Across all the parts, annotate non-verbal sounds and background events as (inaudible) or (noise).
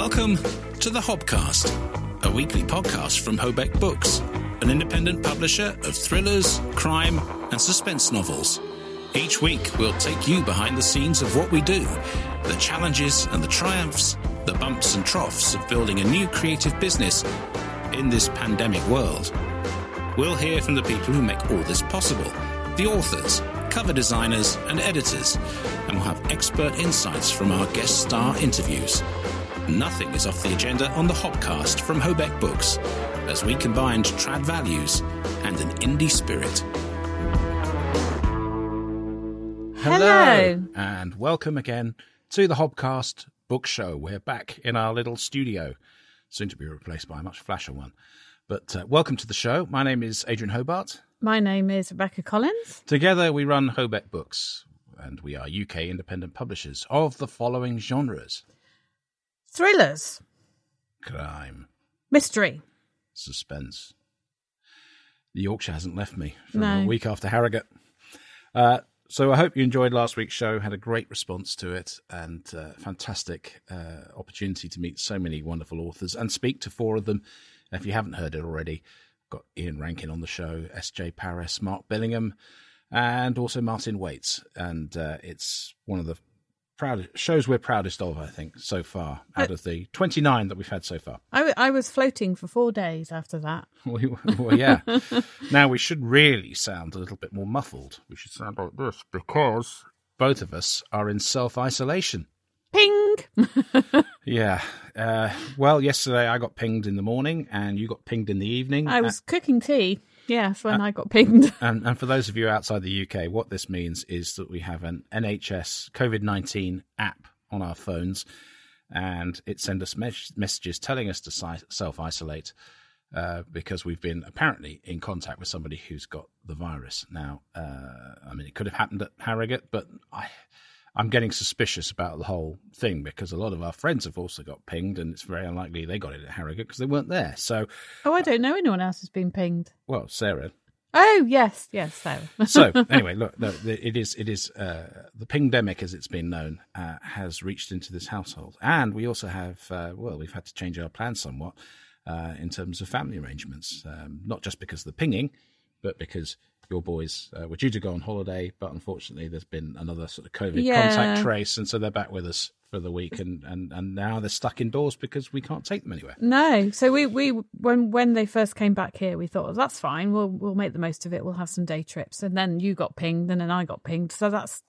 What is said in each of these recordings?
Welcome to the Hobcast, a weekly podcast from Hobeck Books, an independent publisher of thrillers, crime, and suspense novels. Each week, we'll take you behind the scenes of what we do, the challenges and the triumphs, the bumps and troughs of building a new creative business in this pandemic world. We'll hear from the people who make all this possible the authors, cover designers, and editors, and we'll have expert insights from our guest star interviews. Nothing is off the agenda on the Hobcast from Hobeck Books, as we combined trad values and an indie spirit. Hello. and welcome again to the Hobcast Book Show. We're back in our little studio, soon to be replaced by a much flasher one. But uh, welcome to the show. My name is Adrian Hobart. My name is Rebecca Collins. Together, we run Hobeck Books, and we are UK independent publishers of the following genres Thrillers, crime, mystery. suspense. The Yorkshire hasn't left me from No. a week after Harrogate. Uh, so I hope you enjoyed last week's show. Had a great response to it, and uh, fantastic uh, opportunity to meet so many wonderful authors and speak to four of them. If you haven't heard it already, got Ian Rankin on the show, S.J. Parris, Mark Billingham, and also Martyn Waites. And uh, it's one of the proud shows we're proudest of, I think, so far out of the 29 that we've had so far. I, w- I was floating for four days after that. (laughs) We, well, yeah. now we should really sound a little bit more muffled. We should sound like this because both of us are in self isolation. Ping! (laughs) Yeah. Uh, well, yesterday I got pinged in the morning, and you got pinged in the evening. I was cooking tea. Yes, when I got pinged. (laughs) And, and for those of you outside the UK, what this means is that we have an NHS COVID 19 app on our phones, and it sends us mes- messages telling us to si- self isolate uh, because we've been apparently in contact with somebody who's got the virus. Now, uh, I mean, it could have happened at Harrogate, but I. I'm getting suspicious about the whole thing because a lot of our friends have also got pinged, and it's very unlikely they got it at Harrogate because they weren't there. So, Oh, I don't know anyone else has been pinged. well, Sarah Oh, yes, yes, Sarah. (laughs) so anyway, look, no, it is it is uh, the pingdemic, as it's been known, uh, has reached into this household, and we also have uh, well, we've had to change our plans somewhat uh, in terms of family arrangements, um, not just because of the pinging, but because your boys uh, were due to go on holiday, but unfortunately, there's been another sort of COVID Yeah. contact trace, and so they're back with us for the week, and, and, and now they're stuck indoors because we can't take them anywhere. No, so we, we when when they first came back here, we thought oh, that's fine. We'll we'll make the most of it. We'll have some day trips, and then you got pinged, and then I got pinged. So that's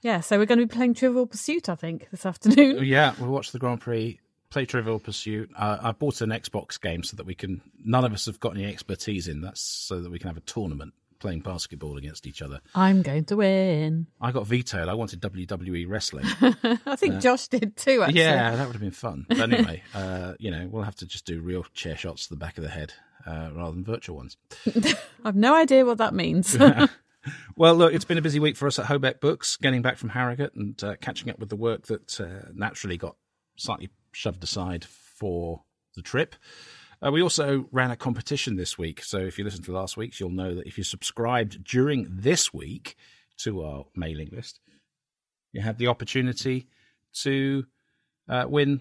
yeah. So we're going to be playing Trivial Pursuit, I think, this afternoon. (laughs) Yeah, we'll watch the Grand Prix, play Trivial Pursuit. Uh, I bought an Xbox game so that we can. None of us have got any expertise in that, so that we can have a tournament playing basketball against each other. I'm going to win. I got vetoed. I wanted WWE wrestling. (laughs) I think Josh did too. Actually. yeah, that would have been fun. But anyway, (laughs) uh, you know, we'll have to just do real chair shots to the back of the head uh, rather than virtual ones. (laughs) I've no idea what that means. Well, look, it's been a busy week for us at Hobeck Books, getting back from Harrogate and uh, catching up with the work that uh, naturally got slightly shoved aside for the trip. Uh, we also ran a competition this week. So if you listened to last week's, you'll know that if you subscribed during this week to our mailing list, you had the opportunity to uh, win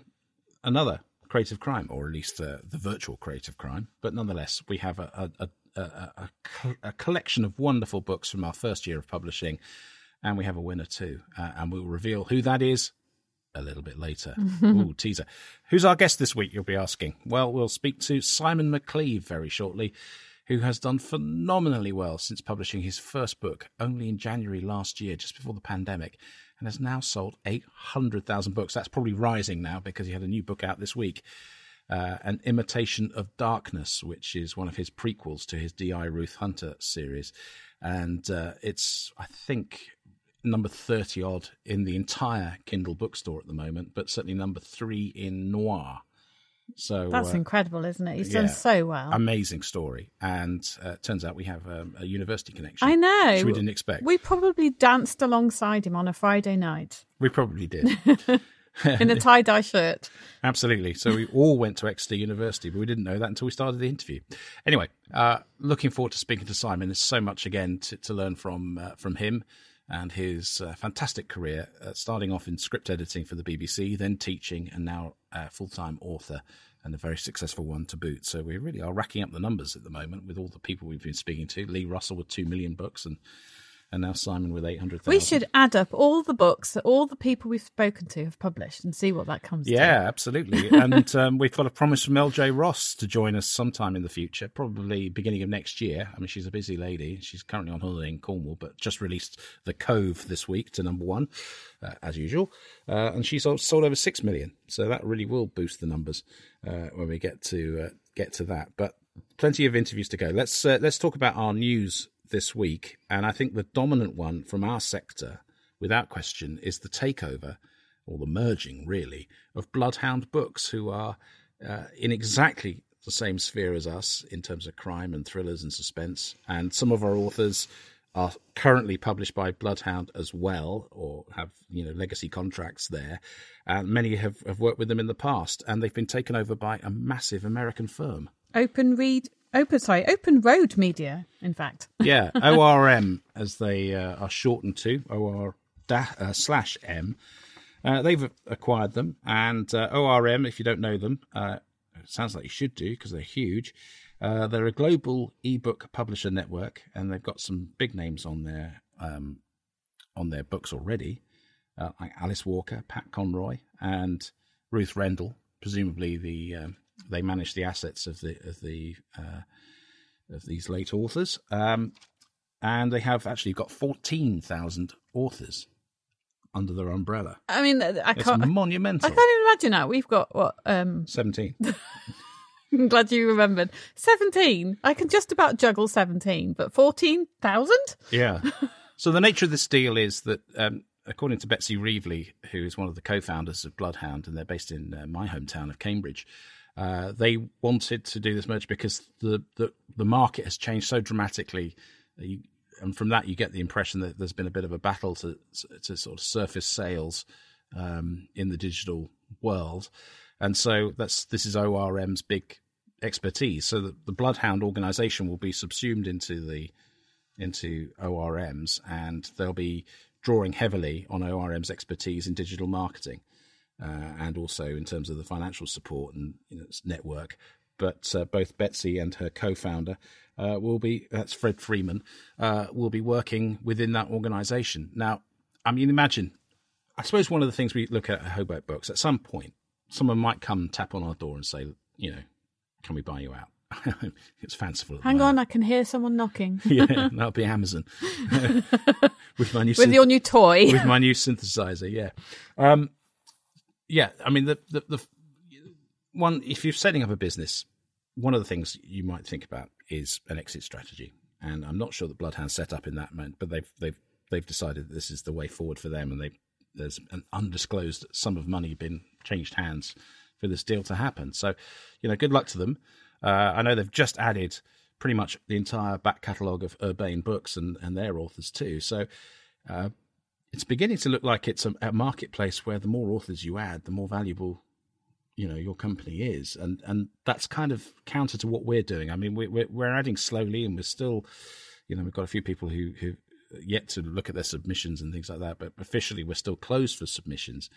another creative crime, or at least uh, the virtual creative crime. But nonetheless, we have a, a, a, a, collection of wonderful books from our first year of publishing, and we have a winner too. Uh, and we'll reveal who that is a little bit later. (laughs) Ooh, teaser. Who's our guest this week, you'll be asking? Well, we'll speak to Simon McCleave very shortly, who has done phenomenally well since publishing his first book only in January last year, just before the pandemic, and has now sold 800,000 books. That's probably rising now because he had a new book out this week. Uh, an imitation of darkness, which is one of his prequels to his D.I. Ruth Hunter series, and uh, it's I think number 30 odd in the entire Kindle bookstore at the moment, but certainly number three in noir. So That's uh, incredible, isn't it? He's yeah. done so well. amazing story. And uh, turns out we have um, a university connection. I know. Which we didn't expect. We probably danced alongside him on a Friday night We probably did. (laughs) in a tie dye shirt. Absolutely. So we all went to Exeter University, but we didn't know that until we started the interview. Anyway, uh, looking forward to speaking to Simon. There's so much again to, to learn from uh, from him. And his uh, fantastic career, uh, starting off in script editing for the BBC, then teaching, and now a full time author and a very successful one to boot. So we really are racking up the numbers at the moment with all the people we've been speaking to. Lee Russell with 2 million books and and now Simon with 800,000. We should add up all the books that all the people we've spoken to have published and see what that comes yeah, to. absolutely. (laughs) and um, we've got a promise from LJ Ross to join us sometime in the future, probably beginning of next year. I mean, she's a busy lady. She's currently on holiday in Cornwall, but just released The Cove this week to number one, uh, as usual. Uh, and she's sold over 6 million. So that really will boost the numbers uh, when we get to uh, get to that. But plenty of interviews to go. Let's uh, let's talk about our news this week, and I think the dominant one from our sector, without question, is the takeover or the merging, really, of Bloodhound Books, who are uh, in exactly the same sphere as us in terms of crime and thrillers and suspense. And some of our authors are currently published by Bloodhound as well, or have you know legacy contracts there. And many have, have worked with them in the past, and they've been taken over by a massive American firm. Open Read Open, sorry, Open Road Media, in fact. yeah, (laughs) ORM, as they uh, are shortened to, OR da- uh, slash M. Uh, they've acquired them, and uh, ORM, if you don't know them, uh, sounds like you should do because they're huge. Uh, they're a global ebook publisher network, and they've got some big names on their um, on their books already, like Alice Walker, Pat Conroy, and Ruth Rendell, presumably the um, they manage the assets of the of the uh, of these late authors, um, and they have actually got fourteen thousand authors under their umbrella. I mean, I can't monumental. I can't even imagine that we've got what um, seventeen. (laughs) I'm glad you remembered. 17. I can just about juggle 17, but 14,000? Yeah. (laughs) so the nature of this deal is that, um, according to Betsy Reavley, who is one of the co founders of Bloodhound, and they're based in uh, my hometown of Cambridge, uh, they wanted to do this merge because the, the, the market has changed so dramatically. You, and from that, you get the impression that there's been a bit of a battle to to sort of surface sales um, in the digital world, and so that's this is ORM's big expertise. So that the Bloodhound organization will be subsumed into the into ORM's, and they'll be drawing heavily on ORM's expertise in digital marketing uh, and also in terms of the financial support and you know, network. But uh, both Betsy and her co-founder uh, will be that's Fred Freeman uh, will be working within that organisation. Now, I mean, imagine. I suppose one of the things we look at at Hobart Books at some point, someone might come tap on our door and say, you know, can we buy you out? (laughs) it's fanciful. Hang on, I can hear someone knocking. (laughs) yeah, (laughs) that'll be Amazon with my new with synth- your new toy, with my new synthesizer. Yeah, um, yeah, I mean the, the the one if you're setting up a business, one of the things you might think about is an exit strategy. And I'm not sure that Bloodhound set up in that moment, but they've they've they've decided that this is the way forward for them, and they there's an undisclosed sum of money been changed hands for this deal to happen. So, you know, good luck to them. Uh, I know they've just added pretty much the entire back catalogue of Urbane books and, and their authors too. So, uh, it's beginning to look like it's a, a, marketplace where the more authors you add, the more valuable you know your company is, and and that's kind of counter to what we're doing. I mean, we, we're we're adding slowly, and we're still, you know, we've got a few people who who yet to look at their submissions and things like that, but officially we're still closed for submissions.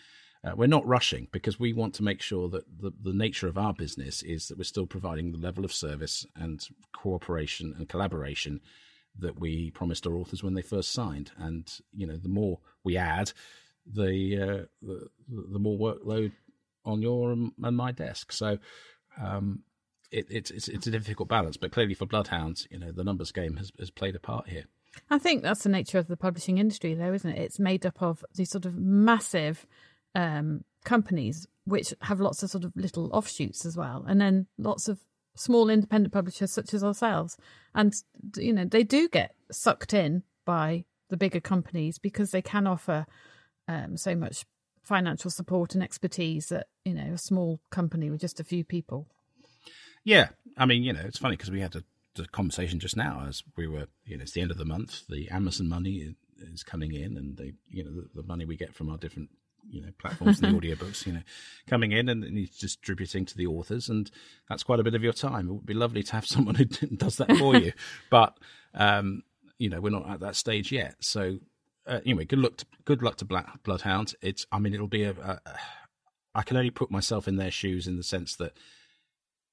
Uh, we're not rushing because we want to make sure that the, the nature of our business is that we're still providing the level of service and cooperation and collaboration that we promised our authors when they first signed. And you know, the more we add, the uh, the, the, more workload on your and my desk. So um, it, it's, it's it's a difficult balance. But clearly, for Bloodhounds, you know, the numbers game has has played a part here. I think that's the nature of the publishing industry, though, isn't it? It's made up of these sort of massive um, companies which have lots of sort of little offshoots as well, and then lots of small independent publishers such as ourselves. And, you know, they do get sucked in by the bigger companies because they can offer um, so much financial support and expertise that, you know, a small company with just a few people. Yeah. I mean, you know, it's funny because we had a, a, conversation just now as we were, you know, it's the end of the month. The Amazon money is coming in and they, you know, the, the money we get from our different you know platforms and the audiobooks you know coming in and he's distributing to the authors and that's quite a bit of your time it would be lovely to have (laughs) someone who does that for you but um, you know we're not at that stage yet so uh, anyway, good luck. To, good luck to Black Bloodhound. It's. I mean, it'll be a. I can only put myself in their shoes in the sense that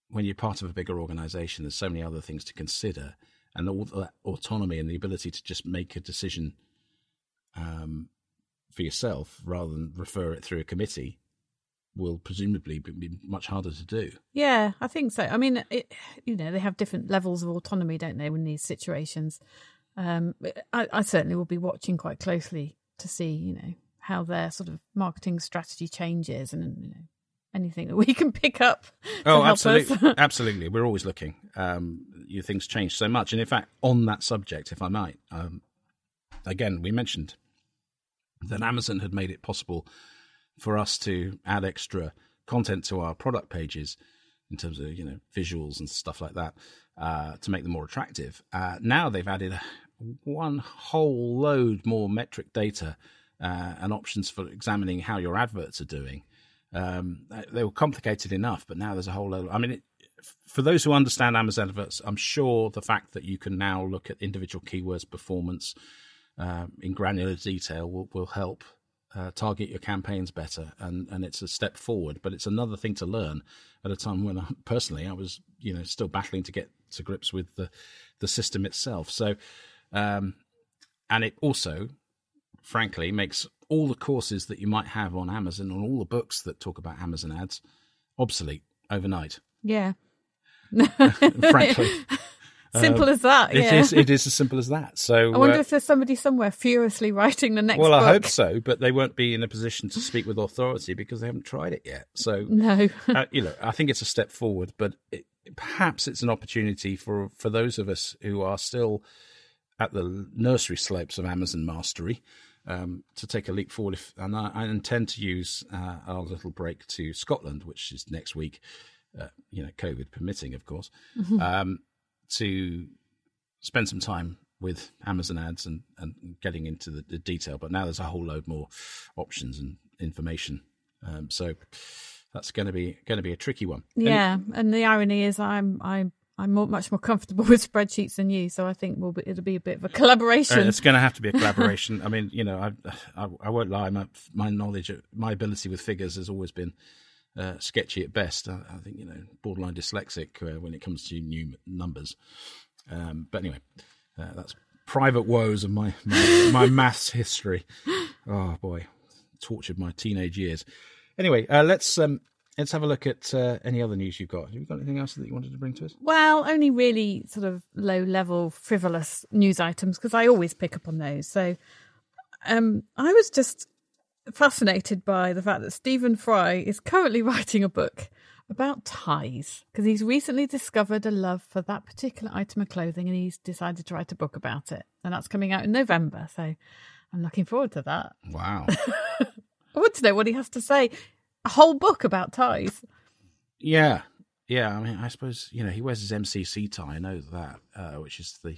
when you're part of a bigger organisation, there's so many other things to consider, and all that autonomy and the ability to just make a decision um, for yourself rather than refer it through a committee will presumably be much harder to do. Yeah, I think so. I mean, it, you know, they have different levels of autonomy, don't they, in these situations? Um, I, I certainly will be watching quite closely to see, you know, how their sort of marketing strategy changes and you know anything that we (laughs) can pick up. Oh, absolutely, (laughs) absolutely. We're always looking. Um, you things change so much, and in fact, on that subject, if I might, um, again, we mentioned that Amazon had made it possible for us to add extra content to our product pages in terms of you know visuals and stuff like that uh, to make them more attractive. Uh, now they've added one whole load more metric data uh, and options for examining how your adverts are doing. Um, they were complicated enough, but now there's a whole load. I mean, it, for those who understand Amazon adverts, I'm sure the fact that you can now look at individual keywords performance uh, in granular detail will, will help uh, target your campaigns better, and and it's a step forward. But it's another thing to learn at a time when I, (laughs) personally I was you know still battling to get to grips with the the system itself. So, um, and it also, frankly, makes all the courses that you might have on Amazon and all the books that talk about Amazon ads obsolete overnight. Yeah. (laughs) (laughs) frankly. Simple um, as that. Yeah. It is. It is as simple as that. So I wonder uh, if there's somebody somewhere furiously writing the next. Well, book. I hope so, but they won't be in a position to speak with authority because they haven't tried it yet. So no, uh, (laughs) you know, I think it's a step forward, but it, perhaps it's an opportunity for for those of us who are still at the nursery slopes of Amazon mastery. Um, to take a leap forward, if, and I, I intend to use uh, our little break to Scotland, which is next week, uh, you know, COVID permitting, of course. Mm-hmm. Um, to spend some time with Amazon ads and, and getting into the, the, detail. But now there's a whole load more options and information. Um, so that's going to be going to be a tricky one. Yeah, and, and the irony is, I'm I'm I'm more, much more comfortable (laughs) with spreadsheets than you, so I think we'll be, it'll be a bit of a collaboration. Uh, it's going to have to be a (laughs) collaboration. I mean, you know, I, I, I won't lie. My, my knowledge, my ability with figures has always been uh, sketchy at best. I, I, think you know borderline dyslexic uh, when it comes to new numbers. Um, but anyway, uh, that's private woes of my my, (laughs) my maths history. Oh boy, tortured my teenage years. Anyway, uh, let's um, let's have a look at uh, any other news you've got. Have you got anything else that you wanted to bring to us? Well, only really sort of low level, frivolous news items because I always pick up on those. So um, I was just fascinated by the fact that Stephen Fry is currently (laughs) writing a book about ties because he's recently discovered a love for that particular item of clothing and he's decided to write a book about it. And that's coming out in November. So I'm looking forward to that. Wow. (laughs) I want to know what he has to say. A whole book about ties. Yeah. Yeah. I mean, I suppose, you know, he wears his MCC tie. I know that, uh, which is the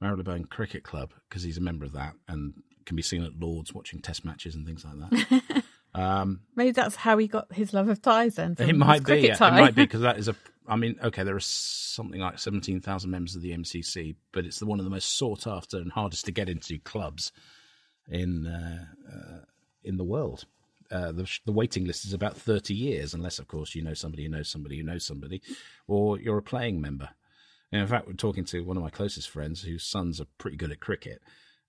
Marylebone Cricket Club because he's a member of that. And can be seen at Lords watching Test matches and things like that. (laughs) um, Maybe that's how he got his love of ties. Then it might be. Yeah, it might be because that is a. (laughs) I mean, okay, there are something like seventeen thousand members of the MCC, but it's the one of the most sought after and hardest to get into clubs in uh, uh, in the world. Uh, the, the, waiting list is about 30 years, unless, of course, you know somebody who knows somebody who knows somebody, or you're a playing member. And in fact, we're talking to one of my closest friends whose sons are pretty good at cricket,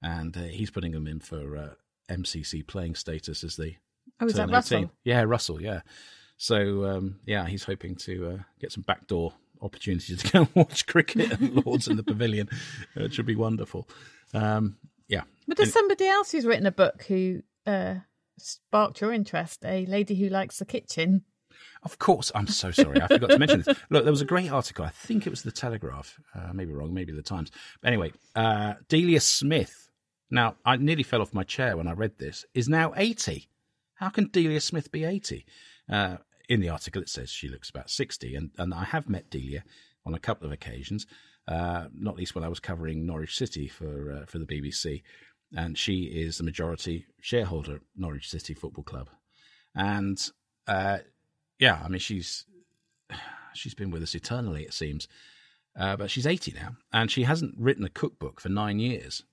and uh, he's putting them in for uh, MCC playing status as they. Oh, is that Russell? Yeah, Russell. Yeah. So um, yeah, he's hoping to uh, get some backdoor opportunities to go and (laughs) watch cricket at Lords in the Pavilion, which would be wonderful. Um, yeah. But there's and, somebody else who's written a book who uh, sparked your interest. A lady who likes the kitchen. Of course, I'm so sorry. I forgot to mention this. (laughs) Look, there was a great article. I think it was the Telegraph. Uh, maybe wrong. Maybe the Times. But anyway, uh, Delia Smith now, I nearly fell off my chair when I read this, is now 80. How can Delia Smith be 80? Uh, in the article, it says she looks about 60, and, and I have met Delia on a couple of occasions, uh, not least when I was covering Norwich City for, uh, for the BBC, and she is the majority shareholder at Norwich City Football Club. And uh, yeah, I mean, she's she's been with us eternally, it seems. Uh, but she's 80 now, and she hasn't written a cookbook for nine years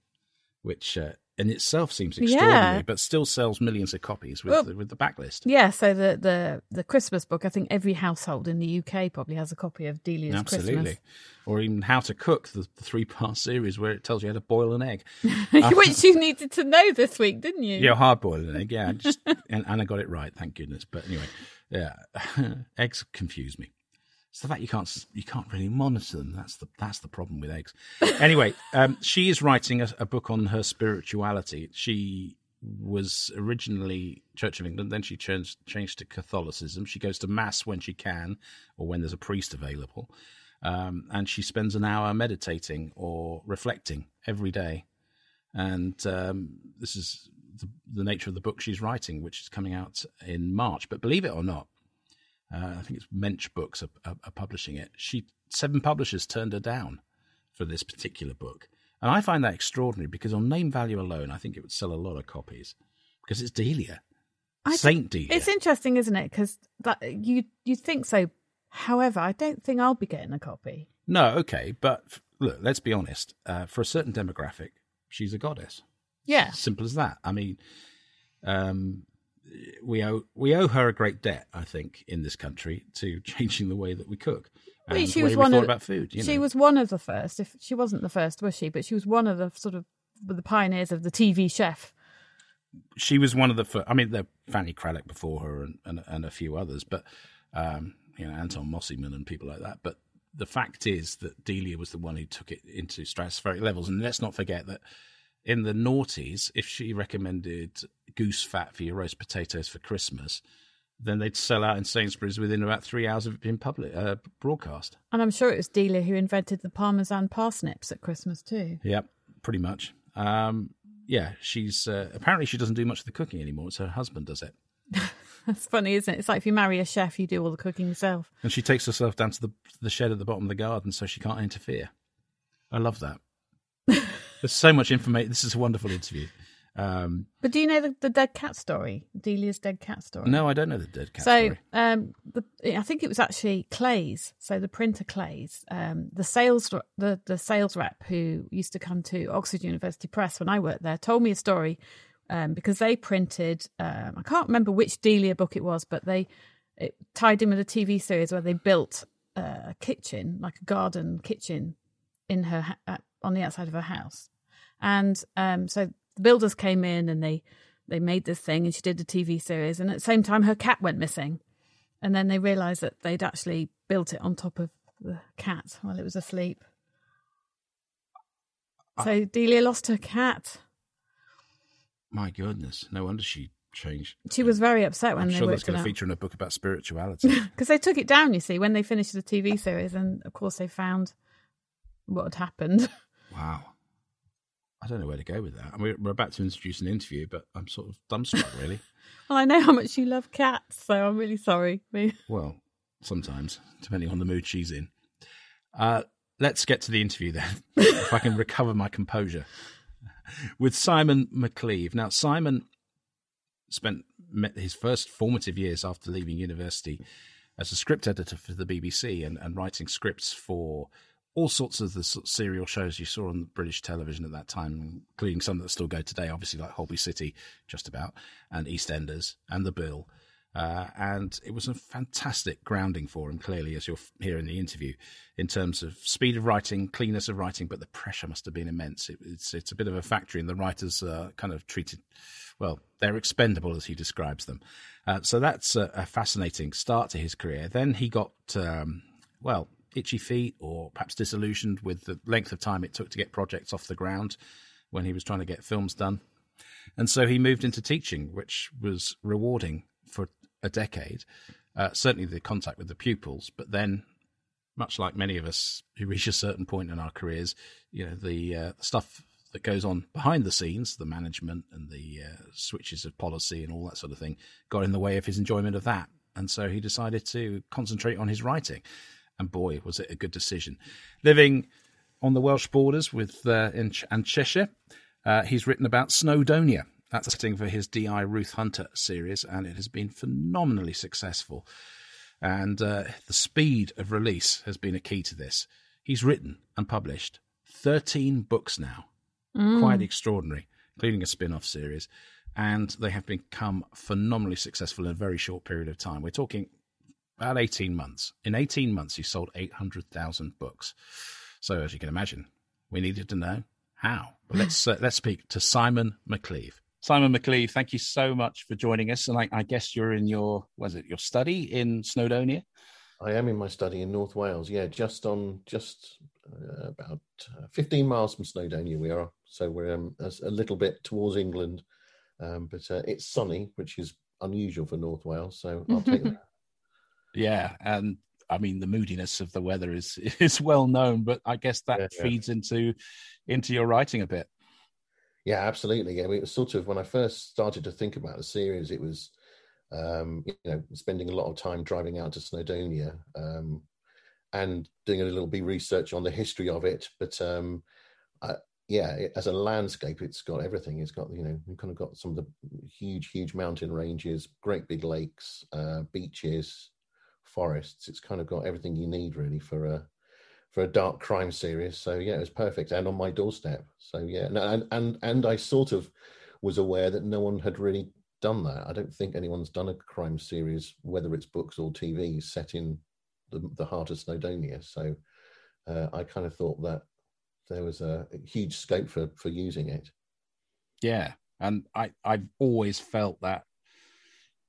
which uh, in itself seems extraordinary, Yeah. but still sells millions of copies with Well- the, with the backlist. Yeah, so the, the the Christmas book, I think every household in the UK probably has a copy of Delia's Absolutely. Christmas. Or even How to Cook, the, the three part series where it tells you how to boil an egg. (laughs) Which you needed to know this week, didn't you? Yeah, hard boiled an egg. Yeah, just, (laughs) and I got it right, thank goodness. But anyway, yeah, (laughs) eggs confuse me. It's the fact you can't you can't really monitor them. That's the that's the problem with eggs. (laughs) Anyway, um, she is writing a, a book on her spirituality. She was originally Church of England, then she changed changed to Catholicism. She goes to mass when she can, or when there's a priest available, um, and she spends an hour meditating or reflecting every day and um, this is the, the nature of the book she's writing, which is coming out in March. But believe it or not, uh, I think it's Mensch Books are, are, are publishing it. She seven publishers turned her down for this particular book, and I find that extraordinary because on name value alone, I think it would sell a lot of copies because it's Delia, I Saint Delia. It's interesting, isn't it? Because you you think so. However, I don't think I'll be getting a copy. no, okay, but f- look, let's be honest. Uh, for a certain demographic, she's a goddess. Yeah, Simple as that. I mean, um, we owe we owe her a great debt, I think, in this country to (laughs) changing the way that we cook and Well, she the way was we one of- about food. You she know. was one of the first. If she wasn't the first, was she? But she was one of the sort of the pioneers of the TV chef. she was one of the first. I mean, there Fanny Cradock before her and, and and a few others, but um, you know Anton Mosimann and people like that. But the fact is that Delia was the one who took it into stratospheric levels, and let's not forget that in the noughties, if she recommended goose fat for your roast potatoes for Christmas, then they'd sell out in Sainsbury's within about three hours of it being public uh, broadcast. And I'm sure it was Delia who invented the Parmesan parsnips at Christmas too. Yep, pretty much. Um, yeah, she's uh, apparently she doesn't do much of the cooking anymore. It's her husband does it. (laughs) That's funny, isn't it? It's like if you marry a chef, you do all the cooking yourself. And she takes herself down to the the shed at the bottom of the garden so she can't interfere. I love that. (laughs) There's so much information. This is a wonderful interview. Um, But do you know the, the dead cat story? Delia's dead cat story. no, I don't know the dead cat so story. um, the, I think it was actually Clays. So the printer Clays, um, the sales the the sales rep who used to come to Oxford University Press when I worked there, told me a story um, because they printed. Um, I can't remember which Delia book it was, but they it tied in with a TV series where they built uh, a kitchen, like a garden kitchen, in her uh, on the outside of her house, and um, so the builders came in and they they made this thing and she did a TV series. And at the same time her cat went missing. And then they realized that they'd actually built it on top of the cat while it was asleep. So Delia lost her cat. My goodness, no wonder she changed. she was very upset when I'm they sure that's going to feature in a book about spirituality. (laughs) because they took it down you see when they finished the TV series. And of course they found what had happened. (laughs) Wow. I don't know where to go with that. I mean, we're about to introduce an interview, but I'm sort of dumbstruck, really. (laughs) well I know how much you love cats so I'm really sorry Well, sometimes, depending on the mood she's in. Uh, let's get to the interview then, (laughs) if I can recover my composure. With Simon McCleave. Now, Simon spent met his first formative years after leaving university as a script editor for the BBC and, and writing scripts for all sorts of the sort of serial shows you saw on British television at that time, including some that still go today, obviously like Holby City, just about, and EastEnders and The Bill. Uh, and it was a fantastic grounding for him, clearly, as you'll hear in the interview, in terms of speed of writing, cleanness of writing, but the pressure must have been immense. It, it's it's a bit of a factory, and the writers are kind of treated, well, they're expendable as he describes them. Uh, so that's a, a fascinating start to his career. Then he got, um, well, itchy feet, or perhaps disillusioned with the length of time it took to get projects off the ground when he was trying to get films done. And so he moved into teaching, which was rewarding for a decade. Uh, certainly the contact with the pupils, but then, much like many of us who reach a certain point in our careers, you know, the uh, stuff that goes on behind the scenes, the management and the uh, switches of policy and all that sort of thing, got in the way of his enjoyment of that. And so he decided to concentrate on his writing. And boy, was it a good decision. Living on the Welsh borders with uh, in Ch- and Cheshire, uh, he's written about Snowdonia. That's a setting for his D.I. Ruth Hunter series, and it has been phenomenally successful. And uh, the speed of release has been a key to this. He's written and published 13 books now. Quite extraordinary. including a spin off series. And they have become phenomenally successful in a very short period of time. We're talking about 18 months. In 18 months, he sold 800,000 books. So, as you can imagine, we needed to know how. But let's, uh, let's speak to Simon McCleave. Simon McCleave, thank you so much for joining us. And I, I guess you're in your, was it your study in Snowdonia? I am in my study in North Wales. Yeah, just on just uh, about uh, 15 miles from Snowdonia we are. So we're um, a, a, little bit towards England, um, but uh, it's sunny, which is unusual for North Wales. So I'll take that. (laughs) Yeah, and I mean the moodiness of the weather is (laughs) is well known, but I guess that yeah, feeds yeah. into into your writing a bit. Yeah, absolutely. I mean, it was sort of when I first started to think about the series, it was um, you know spending a lot of time driving out to Snowdonia um, and doing a little bit research on the history of it. But um, I, yeah, it, as a landscape, it's got everything. It's got you know, we've kind of got some of the huge, huge mountain ranges, great big lakes, uh, beaches, forests. It's kind of got everything you need really for a for a dark crime series. So yeah, it was perfect and on my doorstep. So yeah, and and and I sort of was aware that no one had really done that. I don't think anyone's done a crime series, whether it's books or TV, set in the, the heart of Snowdonia. So uh, I kind of thought that there was a, huge scope for for using it. Yeah, and I I've always felt that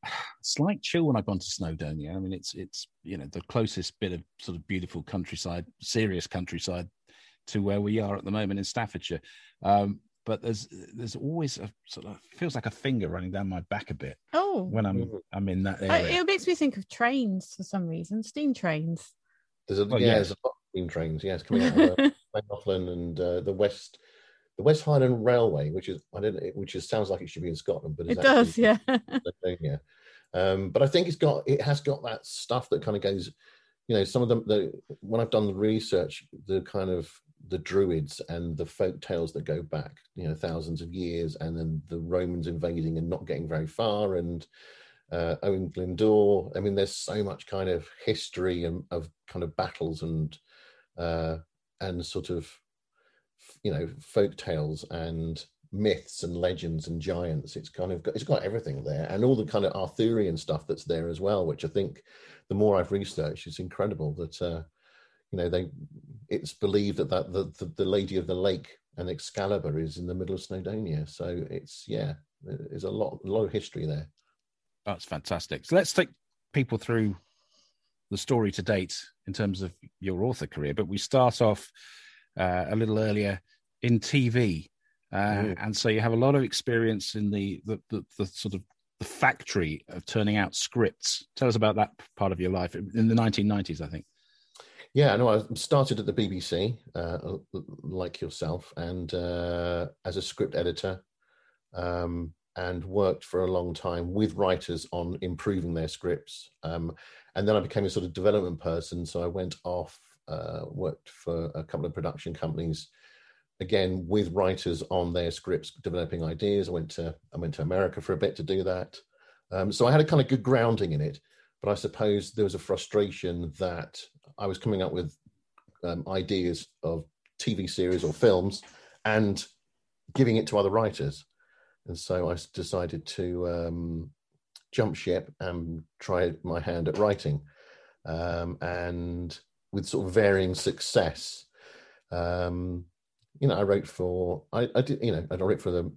(sighs) slight chill when I've gone to Snowdonia. I mean, it's it's you know the closest bit of sort of beautiful countryside, serious countryside, to where we are at the moment in Staffordshire. Um, but there's there's always a sort of feels like a finger running down my back a bit. Oh, when I'm mm-hmm. I'm in that area, it makes me think of trains for some reason, steam trains. There's a, well, yeah, yes. there's a lot of steam trains. Yes, coming out of (laughs) uh, and uh, the west the Welsh Highland Railway, which is I don't know, which is sounds like it should be in Scotland, but it does, yeah. (laughs) yeah. Um, but I think it's got it has got that stuff that kind of goes, you know, some of them. The when I've done the research, the kind of the druids and the folk tales that go back, you know, thousands of years, and then the Romans invading and not getting very far, and uh, Owen Glyndŵr. I mean, there's so much kind of history and of kind of battles and uh, and sort of you know folk tales and myths and legends and giants. It's kind of got, it's got everything there, and all the kind of Arthurian stuff that's there as well. Which I think the more I've researched, it's incredible that uh, you know they it's believed that that the, the, the Lady of the Lake and Excalibur is in the middle of Snowdonia. So it's yeah, there's a lot a lot of history there. That's fantastic. So let's take people through the story to date in terms of your author career. But we start off uh, a little earlier in TV. Uh, mm. And so you have a lot of experience in the, the, the, the, sort of the factory of turning out scripts. Tell us about that part of your life in the 1990s, I think. Yeah, no, I started at the BBC, uh, like yourself, and uh, as a script editor, um, and worked for a long time with writers on improving their scripts. Um, and then I became a sort of development person, so I went off, uh, worked for a couple of production companies, again with writers on their scripts developing ideas. I went to i went to america for a bit to do that. Um, so i had a kind of good grounding in it but i suppose there was a frustration that i was coming up with um, ideas of tv series or films and giving it to other writers. And so i decided to um, jump ship and try my hand at writing. Um, and with sort of varying success um, you know, I wrote for I, I did you know I wrote for the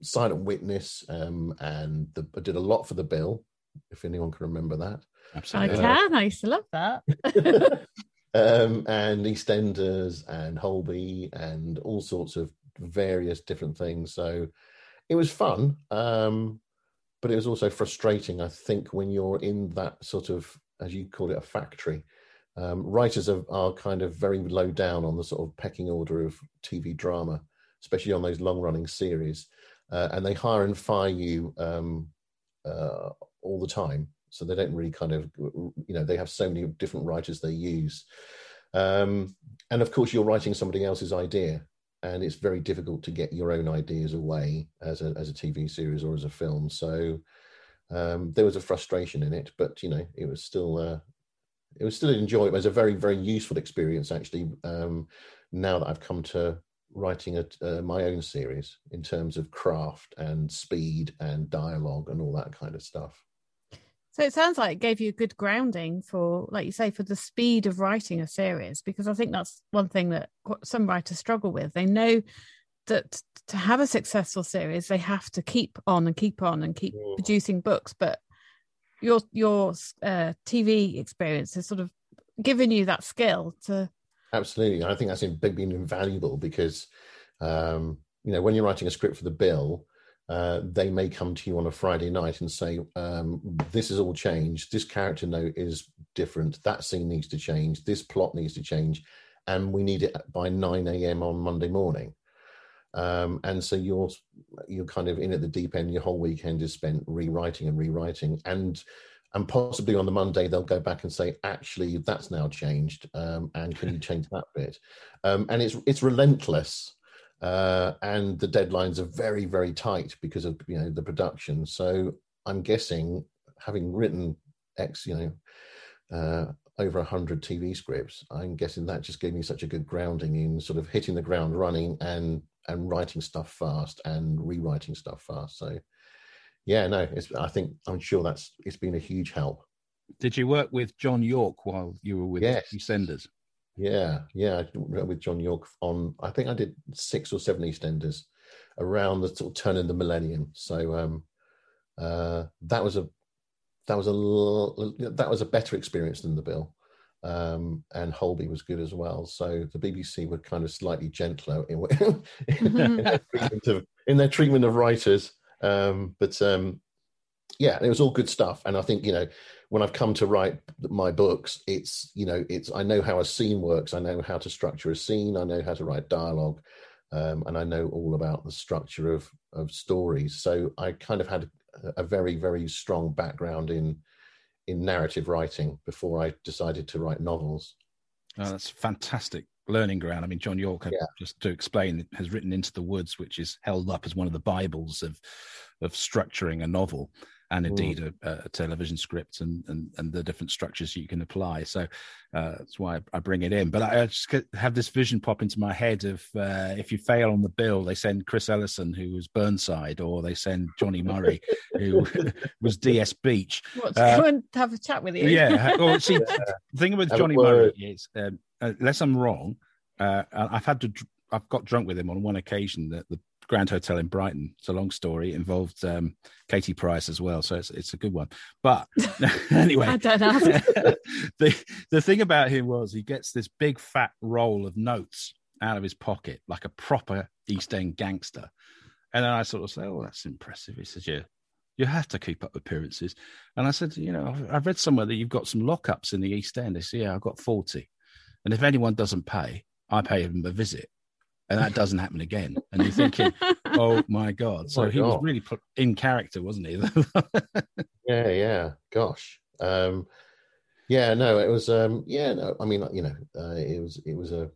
Silent Witness, um, and the, I did a lot for the Bill, if anyone can remember that. Absolutely, I can. I used to love that. (laughs) (laughs) um, and EastEnders and Holby and all sorts of various different things. So it was fun, um, but it was also frustrating. I think when you're in that sort of, as you call it, a factory um, writers are, are, kind of very low down on the sort of pecking order of TV drama, especially on those long running series. Uh, and they hire and fire you um, uh, all the time. So they don't really kind of, you know, they have so many different writers they use. Um, and of course, you're writing somebody else's idea, and it's very difficult to get your own ideas away as a, as a TV series or as a film. So um, there was a frustration in it, but you know, it was still uh, it was still enjoyable. It was a very very useful experience actually. Um, now that I've come to writing a, uh, my own series in terms of craft and speed and dialogue and all that kind of stuff. So it sounds like it gave you a good grounding for, like you say, for the speed of writing a series, because I think that's one thing that some writers struggle with. They know that to have a successful series, they have to keep on and keep on and keep mm. producing books. But your your uh, TV experience has sort of given you that skill to. Absolutely, I think that's been invaluable because um, you know when you're writing a script for the bill uh, they may come to you on a Friday night and say, um, "This is all changed. This character note is different. That scene needs to change. This plot needs to change, and we need it by nine a.m. on Monday morning." Um, and so you're you're kind of in at the deep end. Your whole weekend is spent rewriting and rewriting, and and possibly on the Monday they'll go back and say, "Actually, that's now changed, um, and can you change that bit?" Um, and it's it's relentless uh, and the deadlines are very very tight because of you know the production. So I'm guessing, having written X, you know. Uh, over 100 TV scripts. I'm guessing that just gave me such a good grounding in sort of hitting the ground running and and writing stuff fast and rewriting stuff fast. So yeah, no, it's I think I'm sure that's it's been a huge help. Did you work with John Yorke while you were with yes. EastEnders? Yeah, yeah, with John Yorke on. I think I did six or seven EastEnders around the sort of turn of the millennium. So um, uh, that was a that was a that was a better experience than the bill. Um, and Holby was good as well. So the BBC were kind of slightly gentler in, in, (laughs) (laughs) in, their, treatment of, in their treatment of writers. Um, but um, yeah, it was all good stuff. And I think you know when I've come to write my books, it's you know it's I know how a scene works. I know how to structure a scene. I know how to write dialogue, um, and I know all about the structure of of stories. So I kind of had a, a very very strong background in in narrative writing before I decided to write novels. Oh, that's fantastic learning ground. I mean, John Yorke, yeah. just to explain, has written Into the Woods, which is held up as one of the Bibles of of structuring a novel and mm. indeed mm. a, a, television script and, and, and the different structures you can apply. So uh, that's why I, bring it in. But I, just have this vision pop into my head of uh, if you fail on the bill, they send Chris Ellison, who was Burnside, or they send Johnny Murray, who (laughs) was DS Beech. What, to uh, come and have a chat with you? Yeah. Well, (laughs) see, the thing with Johnny Murray is, um, unless I'm wrong, uh, I've had to I've got drunk with him on one occasion. That the Grand Hotel in Brighton. It's a long story. It involved um, Katie Price as well, so it's it's a good one. But (laughs) anyway, I don't know. (laughs) the the thing about him was he gets this big fat roll of notes out of his pocket like a proper East End gangster, and then I sort of say, "Oh, that's impressive." He says, "Yeah." You have to keep up appearances. And I said, you know, I've read somewhere that you've got some lockups in the East End. They said, yeah, I've got 40. And if anyone doesn't pay, I pay them a visit and that doesn't happen again. And you're thinking, (laughs) oh my god! So oh my he god. was really put in character, wasn't he? (laughs) yeah, yeah. Gosh, um, yeah. No, it was. Um, yeah, no. I mean, you know, uh, it was. It was a.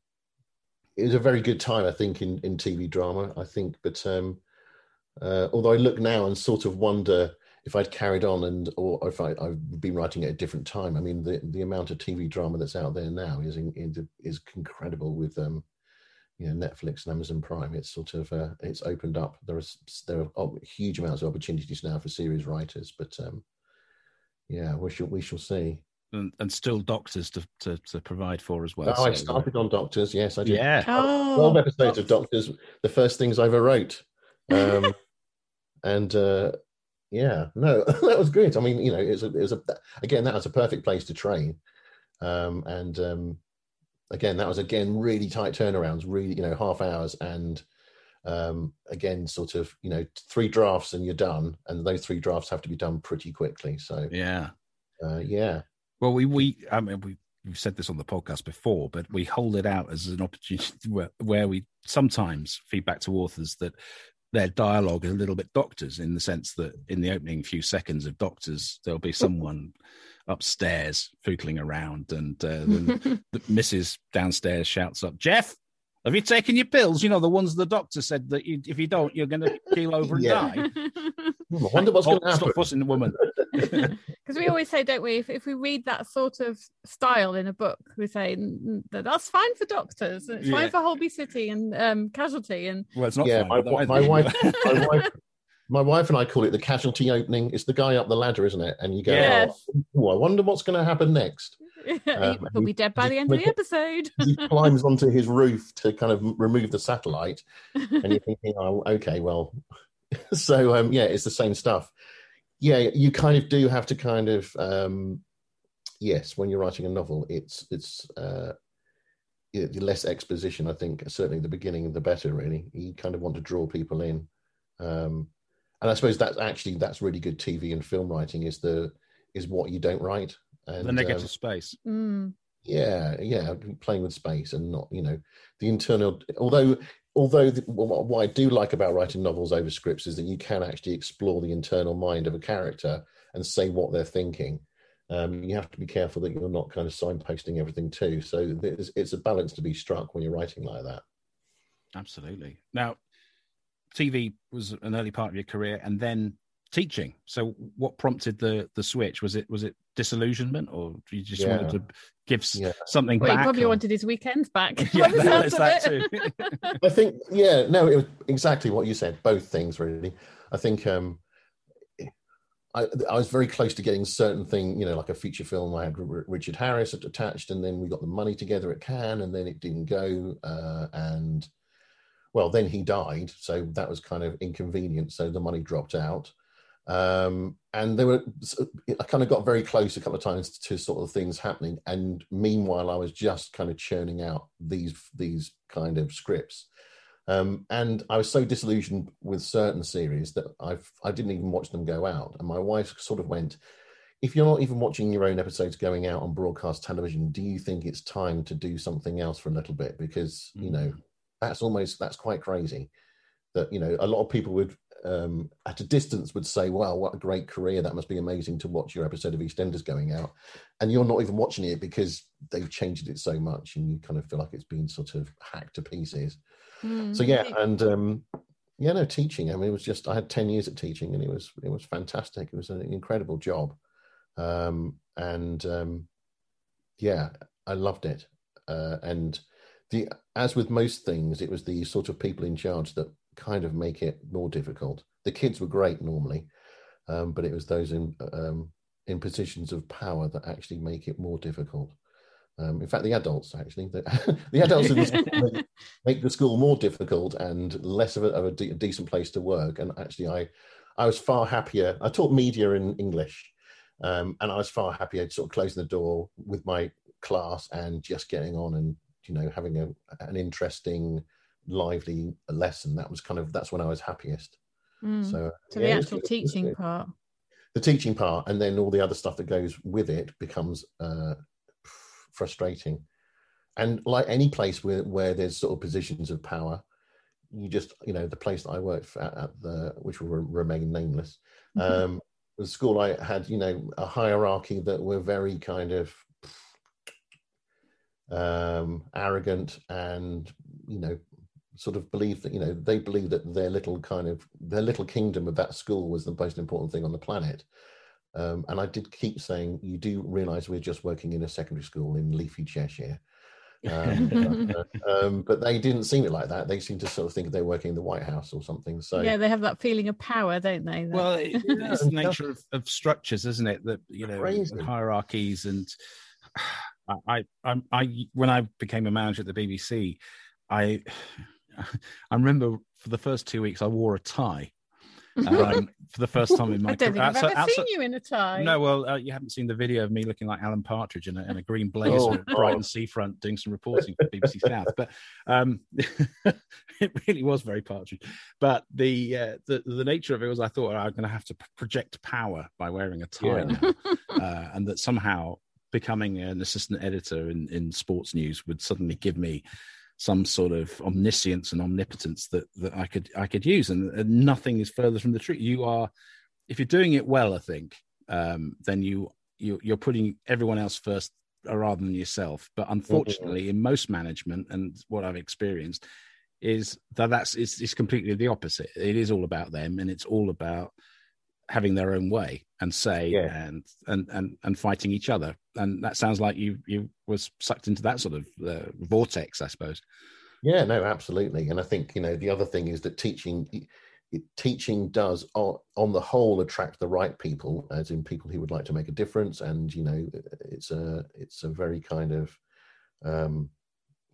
It was a very good time, I think, in in TV drama. I think, but um, uh, although I look now and sort of wonder if I'd carried on and or if I, I've been writing at a different time. I mean, the the amount of TV drama that's out there now is in, is incredible with um you know Netflix and Amazon Prime. It's sort of uh, it's opened up. There is there are huge amounts of opportunities now for series writers, but um, yeah, we shall we shall see. And, and still doctors to, to, to provide for as well. Oh, so, I started on doctors. Yes, I did. Yeah, oh, twelve episodes of Doctors. The first things I ever wrote, um, (laughs) and uh, yeah, no, (laughs) that was great. I mean, you know, it was a, it was a again that was a perfect place to train, um, and um, again, that was again really tight turnarounds, really you know half hours, and um, again sort of you know three drafts and you're done, and those three drafts have to be done pretty quickly. So yeah, uh, yeah. Well, we we I mean we we've said this on the podcast before, but we hold it out as an opportunity (laughs) where, where we sometimes feedback to authors that their dialogue is a little bit doctors in the sense that in the opening few seconds of doctors there'll be someone upstairs footling around, and uh, (laughs) the, the Mrs. downstairs shouts up, "Jeff, have you taken your pills? You know the ones the doctor said that you, if you don't, you're going to keel over and die." (laughs) I wonder what's oh, going to happen. Stop fussing the woman. Because (laughs) Because we always say, don't we? If, if we read that sort of style in a book, we say that that's fine for doctors, and it's yeah. fine for Holby City and um, Casualty. And well, it's not. Yeah, my, my wife, my wife, my wife and I call it the Casualty opening. It's the guy up the ladder, isn't it? And you go, yes. oh, I wonder what's going to happen next. (laughs) Um, He'll be dead by the end of the episode. he (laughs) climbs onto his roof to kind of remove the satellite, and you're (laughs) thinking, "Oh, okay, well." so um, yeah, it's the same stuff. Yeah, you kind of do have to kind of um, yes, when you're writing a novel, it's it's uh, less exposition. I think certainly the beginning, the better. Really, you kind of want to draw people in, um, and I suppose that's actually that's really good TV and film writing is the is what you don't write. And, the negative um, space. Mm. Yeah, yeah, playing with space and not, you know, the internal. Although, although the, what I do like about writing novels over scripts is that you can actually explore the internal mind of a character and say what they're thinking. Um, you have to be careful that you're not kind of signposting everything too. So it's, it's a balance to be struck when you're writing like that. Absolutely. Now, TV was an early part of your career, and then teaching. So, what prompted the the switch? Was it was it disillusionment, or you just yeah. wanted to give yeah. something well, back? He probably or... wanted his weekends back. (laughs) yeah, that, that too. (laughs) I think, yeah, no, it was exactly what you said. Both things, really. I think um, I, I, was very close to getting certain thing, you know, like a feature film. I had Richard Harris attached, and then we got the money together at Cannes, and then it didn't go. Uh, and well, then he died, so that was kind of inconvenient. So the money dropped out. Um, and there were, I kind of got very close a couple of times to sort of things happening. And meanwhile, I was just kind of churning out these these kind of scripts. Um, and I was so disillusioned with certain series that I've I didn't even watch them go out. And my wife sort of went, "If you're not even watching your own episodes going out on broadcast television, do you think it's time to do something else for a little bit? Because mm. you know mm. That's almost that's quite crazy." That you know a lot of people would um, at a distance would say, "Wow, what a great career! That must be amazing to watch your episode of EastEnders going out," and you're not even watching it because they've changed it so much, and you kind of feel like it's been sort of hacked to pieces. Mm. So yeah, and um, yeah, no teaching. I mean, it was just I had ten years at teaching, and it was it was fantastic. It was an incredible job, um, and um, yeah, I loved it. Uh, and the as with most things, it was the sort of people in charge that kind of make it more difficult. The kids were great normally, um, but it was those in um, in positions of power that actually make it more difficult. Um, in fact, the adults actually, the, (laughs) the adults in the school (laughs) make, make, the school more difficult and less of a, of a, de- a, decent place to work. And actually, I I was far happier. I taught media in English, um, and I was far happier sort of closing the door with my class and just getting on and you know having a, an interesting lively lesson. That was kind of that's when I was happiest. Mm. So, so yeah, the actual teaching part, the teaching part, and then all the other stuff that goes with it becomes uh, frustrating. And like any place where where there's sort of positions of power, you just you know the place that I worked at, at the which will remain nameless. Mm-hmm. Um, the school I had, you know, a hierarchy that were very kind of um, arrogant and you know sort of believe that you know they believe that their little kind of their little kingdom of that school was the most important thing on the planet um, and i did keep saying you do realize we're just working in a secondary school in leafy cheshire um, (laughs) but, um, but, they didn't seem it like that. They seem to sort of think they're working in the White House or something. So yeah, they have that feeling of power, don't they? Well, it, it's the (laughs) nature of, of, structures, isn't it? That you know, hierarchies and (sighs) I, I, I, when I became a manager at the BBC, I (sighs) I remember for the first two weeks I wore a tie. (laughs) Um, for the first time in my I don't career. think I've ever outside, seen you in a tie. No, well, uh, you haven't seen the video of me looking like Alan Partridge in a, in a green blazer oh, at Brighton seafront doing some reporting for BBC South. But um, (laughs) it really was very Partridge. But the, uh, the the nature of it was, I thought oh, I'm going to have to project power by wearing a tie yeah. now, (laughs) uh, and that somehow becoming an assistant editor in, in sports news would suddenly give me some sort of omniscience and omnipotence that that I could I could use, and, and nothing is further from the truth. You are, if you're doing it well, I think, um, then you you you're putting everyone else first uh, rather than yourself. But unfortunately, in most management and what I've experienced is that that's it's, it's completely the opposite. It is all about them, and it's all about having their own way and say Yeah. and, and and and fighting each other. And that sounds like you you was sucked into that sort of uh, vortex, I suppose. Yeah, no, absolutely. And I think you know the other thing is that teaching teaching does on, on the whole attract the right people, as in people who would like to make a difference. And you know, it's a it's a very kind of um,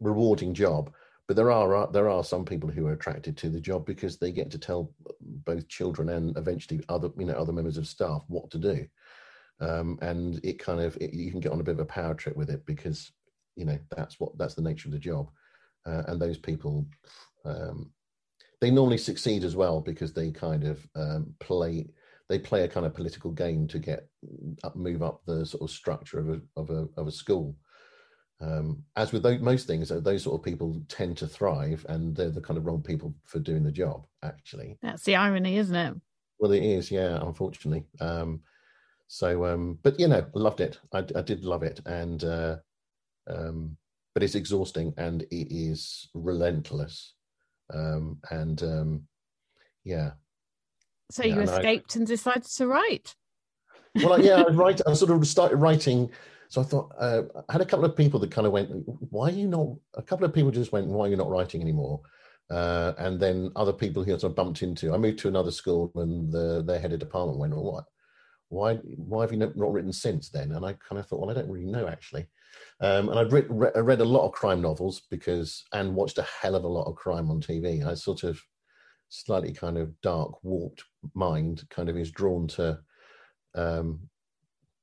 rewarding job. But there are there are some people who are attracted to the job because they get to tell both children and eventually other you know other members of staff what to do. Um, and it kind of it, you can get on a bit of a power trip with it because you know that's what that's the nature of the job uh, and those people um, they normally succeed as well because they kind of um, play they play a kind of political game to get up move up the sort of structure of a of a, of a school um, as with those, most things those sort of people tend to thrive and they're the kind of wrong people for doing the job actually. That's the irony, isn't it? well it is yeah unfortunately. Um, so um, but you know loved it. I, I did love it and uh, um, but it's exhausting and it is relentless. Um, and um, yeah. So Yeah, you and I- escaped and decided to write. well I- yeah i (laughs) write i sort of started writing so i thought uh, i had a couple of people that kind of went why are you not a couple of people just went why are you not writing anymore? Uh, and then other people who I sort of bumped into i moved to another school and the their head of department went well what? Why why have you not written since then? And i kind of thought well i don't really know actually. Um, and i'd read, re- read a lot of crime novels because and watched a hell of a lot of crime on tv i sort of slightly kind of dark warped mind kind of is drawn to um,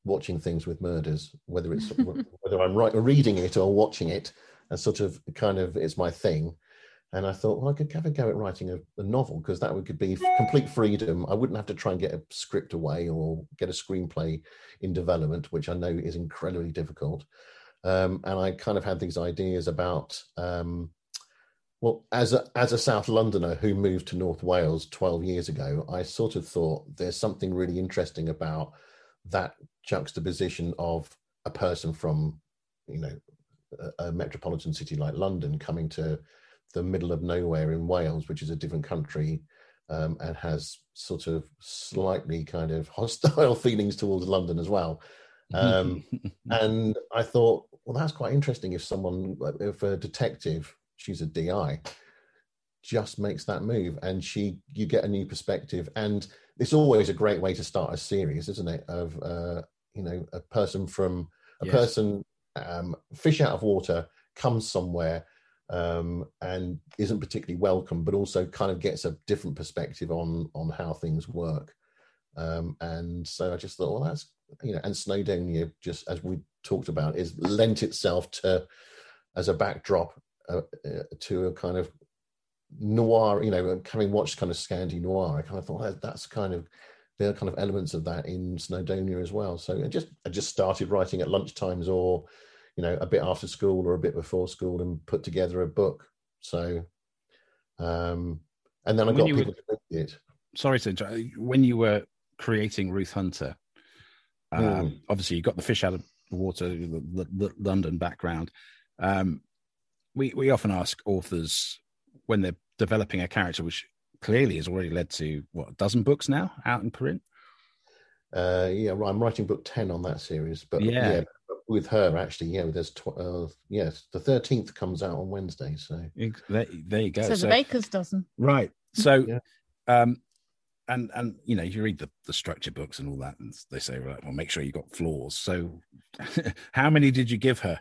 watching things with murders, whether it's (laughs) whether I'm right, reading it or watching it, and sort of kind of it's my thing. And I thought, well, I could have a go at writing a, a novel because that would could be complete freedom. I wouldn't have to try and get a script away or get a screenplay in development, which I know is incredibly difficult. Um, and I kind of had these ideas about um, well, as a, as a South Londoner who moved to North Wales 12 years ago, I sort of thought there's something really interesting about that juxtaposition of a person from, you know, a, a metropolitan city like London coming to the middle of nowhere in Wales, which is a different country, um, and has sort of slightly kind of (laughs) hostile feelings towards London as well. Um, (laughs) and I thought, well, that's quite interesting if someone, if a detective, she's a DI, just makes that move and she, you get a new perspective. And it's always a great way to start a series, isn't it? Of, uh, you know, a person from, a Yes. person, um, fish out of water, comes somewhere um, and isn't particularly welcome, but also kind of gets a different perspective on on how things work. Um, and so I just thought, well, that's you know, and Snowdonia, just as we talked about, is lent itself to as a backdrop uh, uh, to a kind of noir. You know, having watched kind of Scandi noir, I kind of thought that, that's kind of there are kind of elements of that in Snowdonia as well. So I just I just started writing at lunchtimes or you know a bit after school or a bit before school and put together a book. So um and then I When got you were- people to read it. Sorry to interrupt. When you were creating Ruth Hunter, um, Mm. obviously you got the fish out of the water, the, the, the London background. Um, we we often ask authors when they're developing a character, which clearly has already led to what a dozen books now out in print. Uh, yeah, I'm writing book ten on that series, but Yeah. yeah, with her actually, yeah, there's tw- uh, yes, the thirteenth comes out on Wednesday, so There, there you go. so, So- the baker's dozen. Right. So, (laughs) Yeah. um, and and you know, you read the the structure books and all that, and they say, right, well, make sure you got flaws. So, (laughs) how many did you give her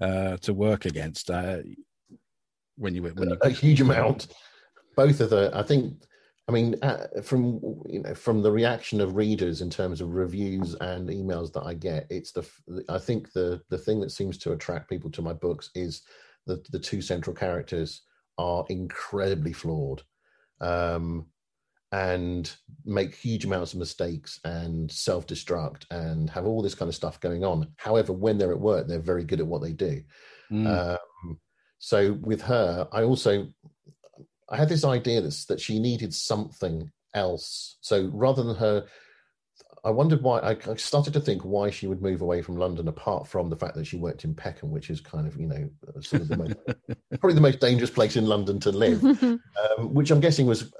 uh, to work against uh, when you when you? a huge amount. Both of the, I think, I mean, uh, from you know, from the reaction of readers in terms of reviews and emails that I get, it's the, I think the the thing that seems to attract people to my books is the the two central characters are incredibly flawed. Um, and make huge amounts of mistakes and self-destruct and have all this kind of stuff going on. However, when they're at work, they're very good at what they do. Mm, Um, so with her, I also I had this idea that that she needed something else. So rather than her, I wondered why. I, I started to think why she would move away from London, apart from the fact that she worked in Peckham, which is kind of you know sort of the most, (laughs) probably the most dangerous place in London to live. (laughs) Um, which I'm guessing was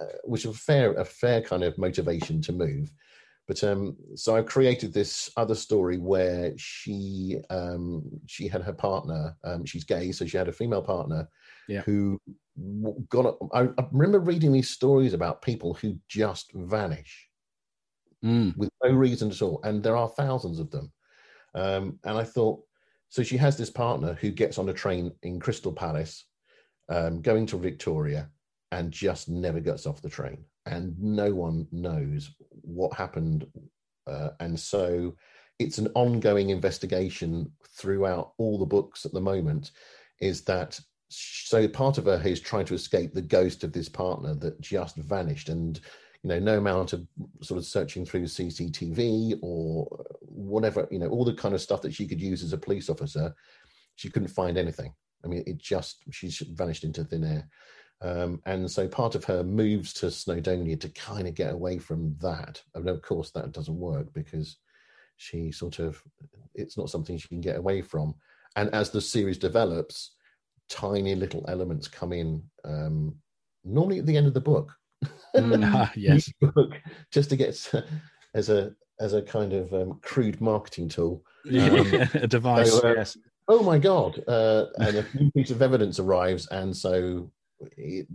uh, which was a fair a fair kind of motivation to move. But um, so I created this other story where she um, she had her partner. Um, she's gay, so she had a female partner Yeah. who got. I, I remember reading these stories about people who just vanish Mm. with no reason at all, and there are thousands of them. Um, and I thought, so she has this partner who gets on a train in Crystal Palace, um, going to Victoria, and just never gets off the train, and no one knows what happened. Uh, and so, it's an ongoing investigation throughout all the books at the moment. Is that so? Part of her is trying to escape the ghost of this partner that just vanished, and you know, no amount of sort of searching through CCTV or whatever, you know, all the kind of stuff that she could use as a police officer, she couldn't find anything. I mean, it just, she's vanished into thin air. Um, and so part of her moves to Snowdonia to kind of get away from that. And of course, that doesn't work because she sort of, it's not something she can get away from. And as the series develops, tiny little elements come in, um, normally at the end of the book. Mm, ah, (laughs) yes. book just to get as a as a kind of um, crude marketing tool. (laughs) Yeah, a device. so, uh, yes. Oh my god! Uh, and a new piece of evidence arrives, and so it,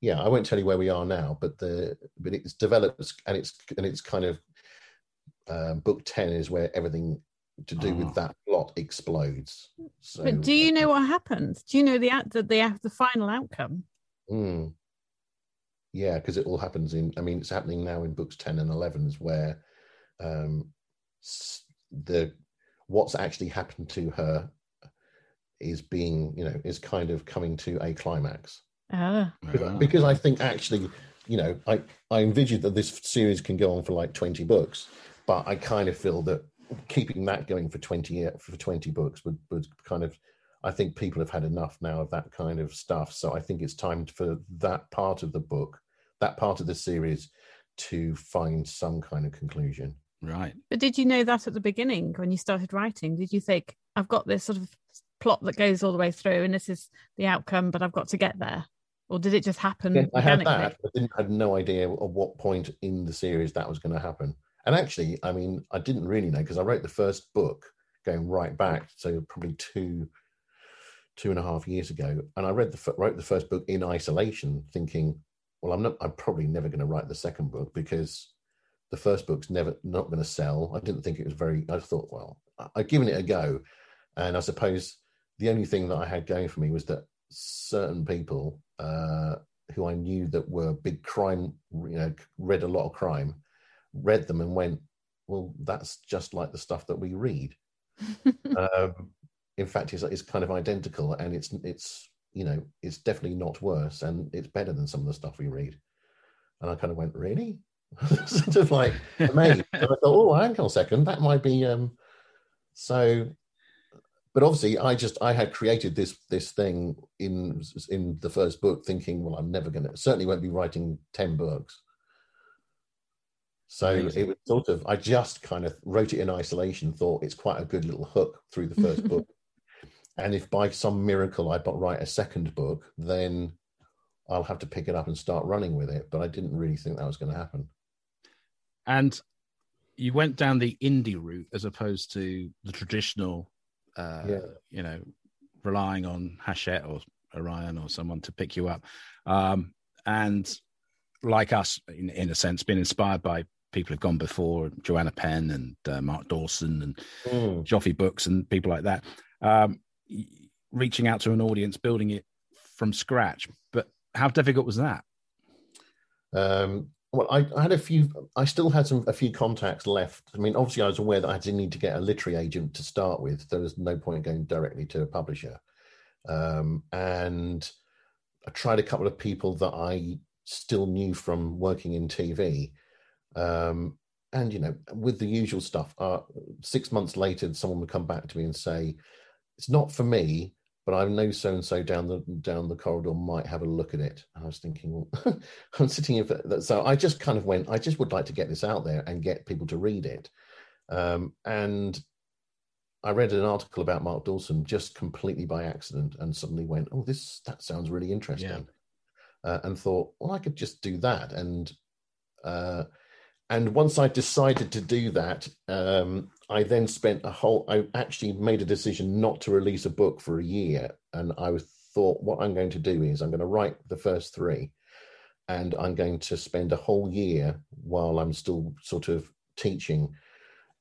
yeah, I won't tell you where we are now, but the but it's developed and it's and it's kind of um, book ten is where everything to do Ah. with that plot explodes. So, But do you know what happens? Do you know the out- the the, the final outcome? Mm. Yeah, because it all happens in. I mean, it's happening now in books ten and eleven, is where um, the what's actually happened to her is being, you know, is kind of coming to a climax. Ah, Ah. Because I think actually, you know, I I envision that this series can go on for like twenty books, but I kind of feel that keeping that going for twenty for twenty books would would kind of. I think people have had enough now of that kind of stuff. So I think it's time for that part of the book, that part of the series, to find some kind of conclusion. Right. but did you know that at the beginning when you started writing? Did you think I've got this sort of plot that goes all the way through, and this is the outcome, but I've got to get there, or did it just happen Yeah, I had that, but didn't had no idea at what point in the series that was going to happen. And actually, I mean, I didn't really know because I wrote the first book going right back, so probably two, two and a half years ago, and I read the wrote the first book in isolation, thinking, well, I'm not, I'm probably never going to write the second book because the first book's never not going to sell. I didn't think it was very. I thought, well, I- I'd given it a go, and I suppose the only thing that I had going for me was that certain people uh, who I knew that were big crime, you know, read a lot of crime, read them and went, well, that's just like the stuff that we read. (laughs) um, in fact, it's, it's kind of identical, and it's it's you know it's definitely not worse, and it's better than some of the stuff we read. And I kind of went, really, (laughs) sort of like (laughs) amazed. and I thought, oh, hang on a second, that might be um. So, but obviously, I just I had created this this thing in in the first book, thinking, well, I'm never going to certainly won't be writing ten books. So Amazing. it was sort of I just kind of wrote it in isolation, thought it's quite a good little hook through the first book. (laughs) And if by some miracle I but write a second book, then I'll have to pick it up and start running with it. But I didn't really think that was going to happen. And you went down the indie route as opposed to the traditional, uh, Yeah. you know, relying on Hachette or Orion or someone to pick you up. Um, and like us, in, in a sense, been inspired by people who've gone before, Joanna Penn and uh, Mark Dawson and Mm. Joffe Books and people like that. Um, reaching out to an audience, building it from scratch. But how difficult was that? Um, well, I, I had a few. I still had some a few contacts left. I mean, obviously, I was aware that I did need to get a literary agent to start with. There was no point going directly to a publisher. Um, and I tried a couple of people that I still knew from working in TV. Um, and you know, with the usual stuff, uh, six months later, someone would come back to me and say, "It's not for me, but I know so and so down the down the corridor might have a look at it." And I was thinking, well, (laughs) I'm sitting here, for that. so I just kind of went, I just would like to get this out there and get people to read it. Um, and I read an article about Mark Dawson just completely by accident, and suddenly went, "Oh, this that sounds really interesting." uh, and thought, well, I could just do that. And uh, and once I decided to do that, um, I then spent a whole. I actually made a decision not to release a book for a year, and I thought, what I'm going to do is I'm going to write the first three, and I'm going to spend a whole year while I'm still sort of teaching,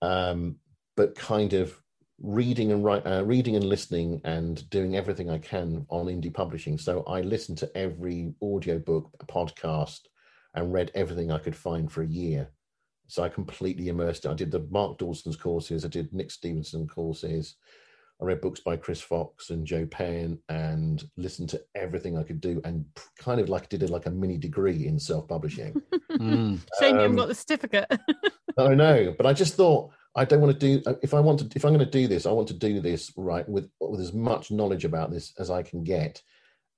um, but kind of reading and write, uh, reading and listening and doing everything I can on indie publishing. So I listened to every audiobook, podcast, and read everything I could find for a year. So I completely immersed it. I did the Mark Dawson's courses, I did Nick Stephenson courses, I read books by Chris Fox and Jo Penn and listened to everything I could do and kind of like did it like a mini degree in self publishing. (laughs) mm. (laughs) Shame um, you haven't got the certificate. (laughs) I know, but I just thought I don't want to do if I want to if I'm going to do this, I want to do this right with with as much knowledge about this as I can get.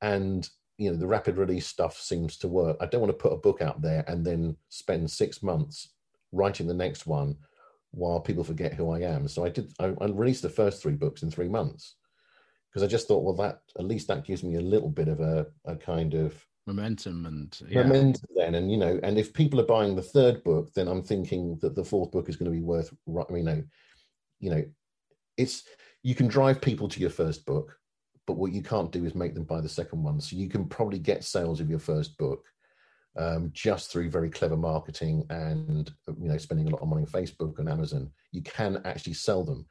And you know, the rapid release stuff seems to work. I don't want to put a book out there and then spend six months writing the next one while people forget who I am. So I did. I, I released the first three books in three months because I just thought, well, that at least that gives me a little bit of a, a kind of momentum and yeah. momentum then and you know and if people are buying the third book then i'm thinking that the fourth book is going to be worth you know you know it's you can drive people to your first book but what you can't do is make them buy the second one so you can probably get sales of your first book um, just through very clever marketing and you know spending a lot of money on Facebook and Amazon, you can actually sell them.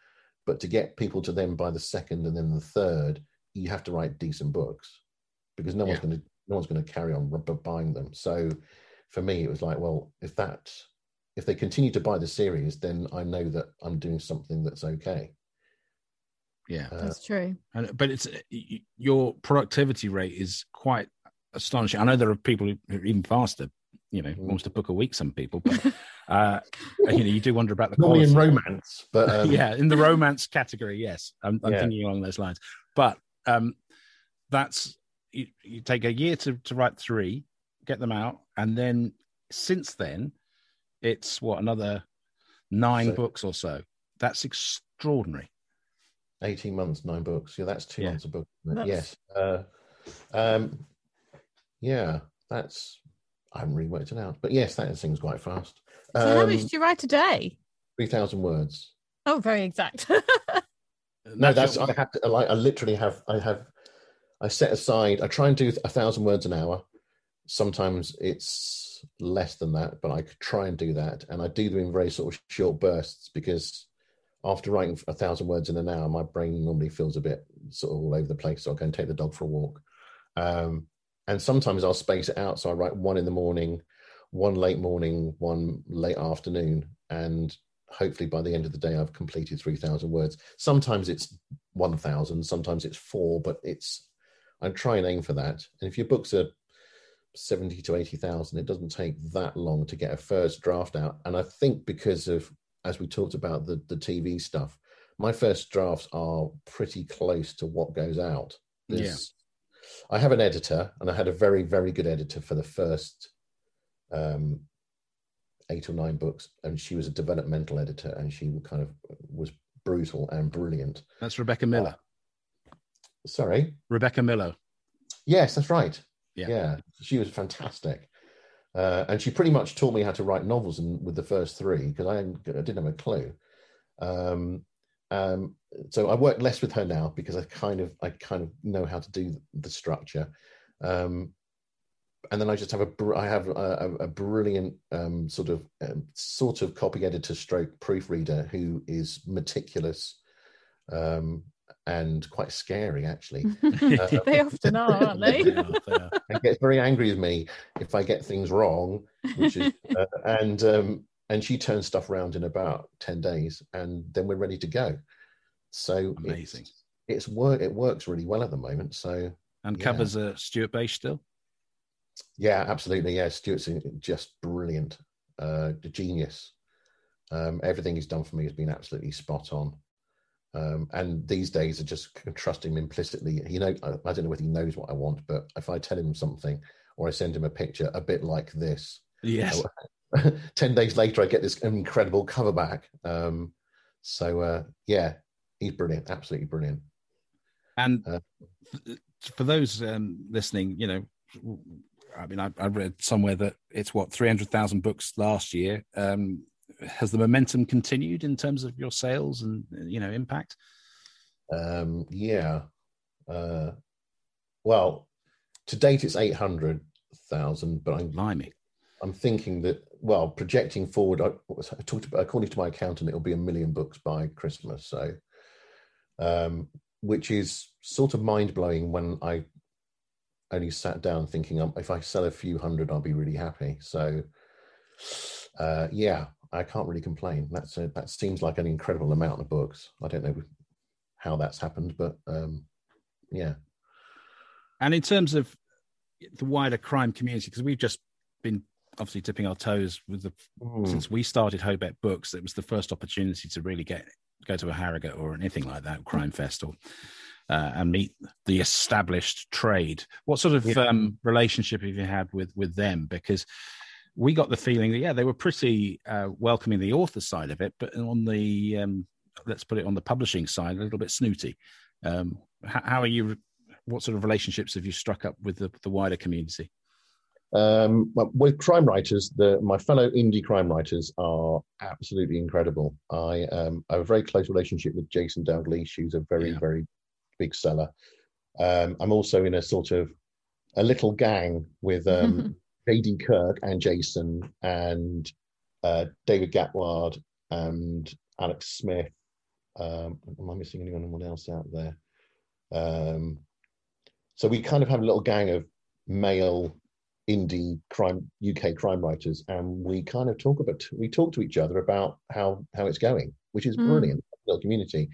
But to get people to then buy the second and then the third, you have to write decent books because no yeah. one's going to no one's going to carry on buying them. So for me, it was like, well, if that if they continue to buy the series, then I know that I'm doing something that's okay. Yeah, uh, that's true. And, but it's your productivity rate is quite astonishing. I know there are people who are even faster, you know, mm. almost a book a week. Some people, but uh, (laughs) you know, you do wonder about the quality. in romance, but (laughs) um... yeah, in the romance category, yes, I'm, I'm yeah. thinking along those lines. But um, that's you, you take a year to to write three, get them out, and then since then, it's what another nine so, books or so. That's extraordinary. 18 months, nine books. Yeah, that's two yeah. months a book. Yes. Uh, um, yeah, that's I haven't really worked it out, but yes, that seems quite fast. So um, how much do you write a day? Three thousand words. Oh, very exact. (laughs) no, that's I have to like I literally have I have I set aside I try and do a thousand words an hour. Sometimes it's less than that, but I could try and do that, and I do them in very sort of short bursts because after writing a thousand words in an hour, my brain normally feels a bit sort of all over the place. So I'll go and take the dog for a walk. Um, and sometimes I'll space it out. So I write one in the morning, one late morning, one late afternoon, and hopefully by the end of the day I've completed three thousand words. Sometimes it's one thousand, sometimes it's four, but it's I try and aim for that. And if your books are seventy to eighty thousand, it doesn't take that long to get a first draft out. And I think because of as we talked about the the TV stuff, my first drafts are pretty close to what goes out. There's, I have an editor, and I had a very, very good editor for the first um, eight or nine books, and she was a developmental editor, and she kind of was brutal and brilliant. That's Rebecca Miller. Uh, sorry, Rebecca Miller. Yes, that's right. Yeah, yeah, she was fantastic. Uh, and she pretty much taught me how to write novels and with the first three because I, I, didn't have a clue. Um, um, so I work less with her now because I kind of I kind of know how to do the structure. Um, and then I just have a I have a, a brilliant um, sort of um, sort of copy editor stroke proofreader who is meticulous um, and quite scary actually. (laughs) uh, they often are, aren't (laughs) they? and (laughs) gets very angry with me if I get things wrong, which is uh, and um, and she turns stuff around in about 10 days and then we're ready to go. So amazing. it's, it's work it works really well at the moment so and yeah. covers a uh, stuart Bache still? Yeah absolutely yeah. Stuart's just brilliant uh genius. Um everything he's done for me has been absolutely spot on um, and these days are just trusting him implicitly. You know, I, I, don't know whether he knows what I want, but if I tell him something or I send him a picture, a bit like this, yes, (laughs) 10 days later, I get this incredible cover back. Um, so, uh, yeah, he's brilliant, absolutely brilliant. And uh, for those um, listening, you know, I mean, I, I read somewhere that it's what three hundred thousand books last year. Um, has the momentum continued in terms of your sales and you know impact? Um, yeah. Uh, well, to date it's eight hundred thousand, but I'm Blimey. I'm thinking that well, projecting forward, I, I talked about according to my accountant, it'll be a million books by Christmas. So, um, which is sort of mind blowing when I only sat down thinking um, if I sell a few hundred, I'll be really happy. So, uh, yeah, I can't really complain. That's a, that seems like an incredible amount of books. I don't know how that's happened, but um, yeah. And in terms of the wider crime community, because we've just been obviously dipping our toes with the mm. since we started Hobeck Books, it was the first opportunity to really get go to a Harrogate or anything like that, Crime Fest or uh, and meet the established trade. What sort of yeah. um, relationship have you had with with them? Because we got the feeling that yeah, they were pretty uh, welcoming the author side of it, but on the um, let's put it on the publishing side, a little bit snooty. Um, how, how, are you? What sort of relationships have you struck up with the, the wider community? Um, with crime writers, the, my fellow indie crime writers are absolutely incredible. I, um, I have a very close relationship with Jason Dalgleish, who's a very, yeah. very big seller. Um, I'm also in a sort of a little gang with um, (laughs) J.D. Kirk and Jason and uh, David Gatward and Alex Smith. Um, am I missing anyone else out there? Um, so we kind of have a little gang of male indie crime UK crime writers, and we kind of talk about we talk to each other about how how it's going, which is mm. brilliant. Little community,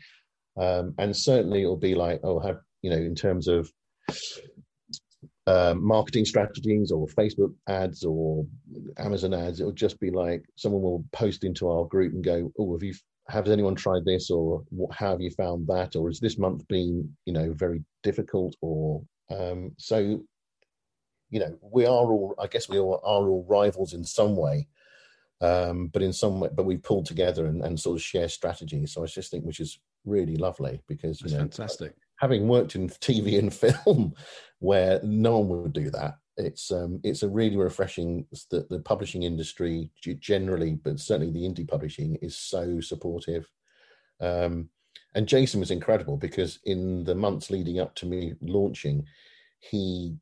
um, and certainly it'll be like oh have you know in terms of um, marketing strategies or Facebook ads or Amazon ads, it'll just be like someone will post into our group and go, "Oh, have you has anyone tried this or what, how have you found that? Or has this month been you know very difficult or um, so you know we are all i guess we all are all rivals in some way um, but in some way but we pull together and, and sort of share strategies. So i just think which is really lovely because you That's know fantastic having worked in tv and (laughs) film where no one would do that. It's um, it's a really refreshing that the publishing industry generally but certainly the indie publishing is so supportive. Um, and jason was incredible because in the months leading up to me launching he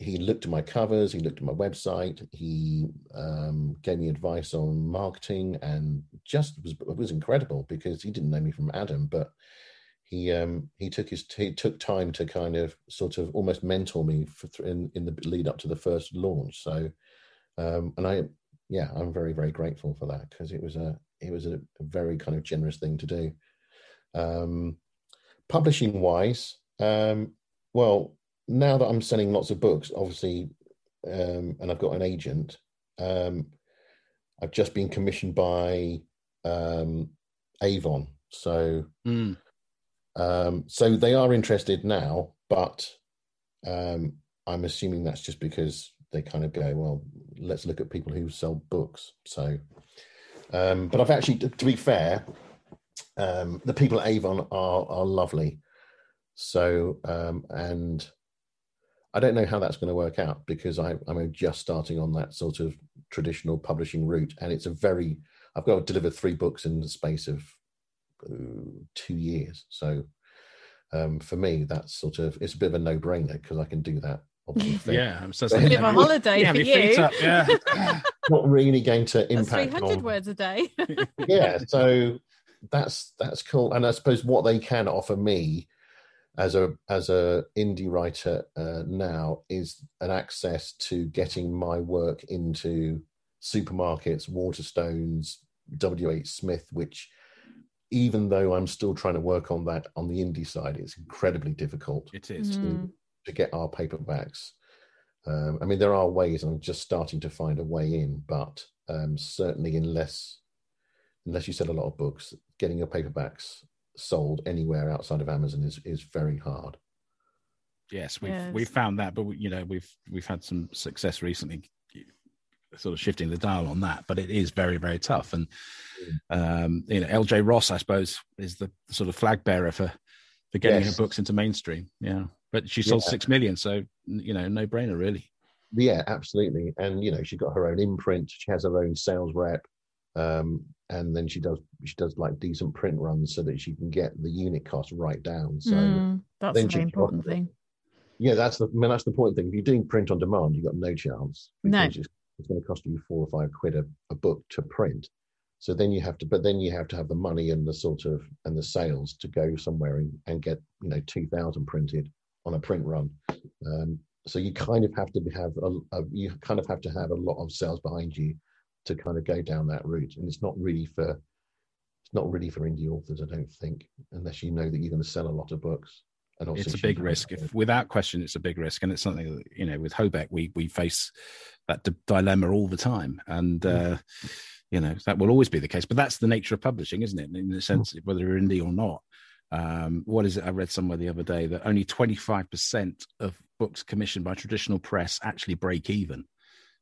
he looked at my covers, he looked at my website, he um, gave me advice on marketing, and just was was incredible because he didn't know me from Adam, but he um, he took his he took time to kind of sort of almost mentor me for in in the lead up to the first launch. So, um, and I yeah, I'm very very grateful for that because it was a it was a, very kind of generous thing to do. Um, publishing wise, um, well now that I'm selling lots of books, obviously, um, and I've got an agent, um, I've just been commissioned by Avon. So, mm. Um, so they are interested now, but um, I'm assuming that's just because they kind of go, well, let's look at people who sell books. So, um, but I've actually, to, be fair, um, the people at Avon are are lovely. So, um, and I don't know how that's going to work out because I, I'm just starting on that sort of traditional publishing route, and it's a very I've got to deliver three books in the space of two years. So um, for me, that's sort of it's a bit of a no brainer because I can do that. Obviously. yeah, I'm so it's a bit of a holiday yeah, for you. Up, yeah. (laughs) Not really going to impact. Three hundred words a day. (laughs) yeah, so that's that's cool, and I suppose what they can offer me as a as a indie writer uh, now is an access to getting my work into supermarkets, Waterstones, WH Smith, which even though I'm still trying to work on that on the indie side, it's incredibly difficult. It is to, mm. to get our paperbacks. Um, I mean, there are ways. I'm just starting to find a way in, but um, certainly, unless unless you sell a lot of books, getting your paperbacks sold anywhere outside of Amazon is is very hard. Yes, we've yes. we've found that, but we, you know we've we've had some success recently, sort of shifting the dial on that. But it is very very tough, and mm. um, you know L.J. Ross, I suppose, is the sort of flag bearer for for getting yes. her books into mainstream. Yeah, but she sold yeah. six million, so you know no brainer really. yeah, absolutely. And you know, she's got her own imprint. She has her own sales rep, um, and then she does she does like decent print runs so that she can get the unit cost right down. So Mm, that's then the she important offer- thing. yeah, that's the I mean, that's the important thing. If you're doing print on demand, you've got no chance. No. because It's, going to cost you four or five quid a, a book to print. So then you have to, but then you have to have the money and the sort of and the sales to go somewhere and, and get you know two thousand printed on a print run. Um, so you kind of have to have a, a you kind of have to have a lot of sales behind you to kind of go down that route. And it's not really for it's not really for indie authors, I don't think, unless you know that you're going to sell a lot of books. It's a big risk. If, without question, it's a big risk, and it's something that you know with Hobeck we we face that d- dilemma all the time, and uh, you know that will always be the case. But that's the nature of publishing, isn't it? In the sense whether you're indie or not. Um, what is it? I read somewhere the other day that only 25% of books commissioned by traditional press actually break even,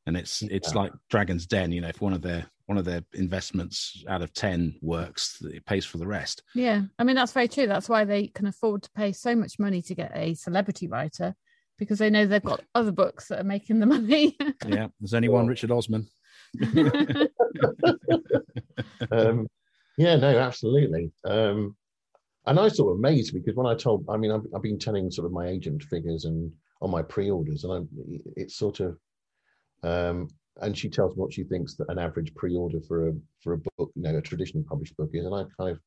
and it's it's Yeah. like Dragon's Den. You know, if one of their one of their investments out of 10 works, it pays for the rest. Yeah, I mean that's very true. That's why they can afford to pay so much money to get a celebrity writer because they know they've got other books that are making the money. (laughs) Yeah, there's only one Richard Osman. (laughs) um, yeah, no, absolutely. Um, and I sort of amazed because when I told, I mean, I've, I've been telling sort of my agent figures and on my pre-orders, and I'm, it's sort of, um, and she tells me what she thinks that an average pre-order for a for a book, you know, a traditionally published book is, and I kind of,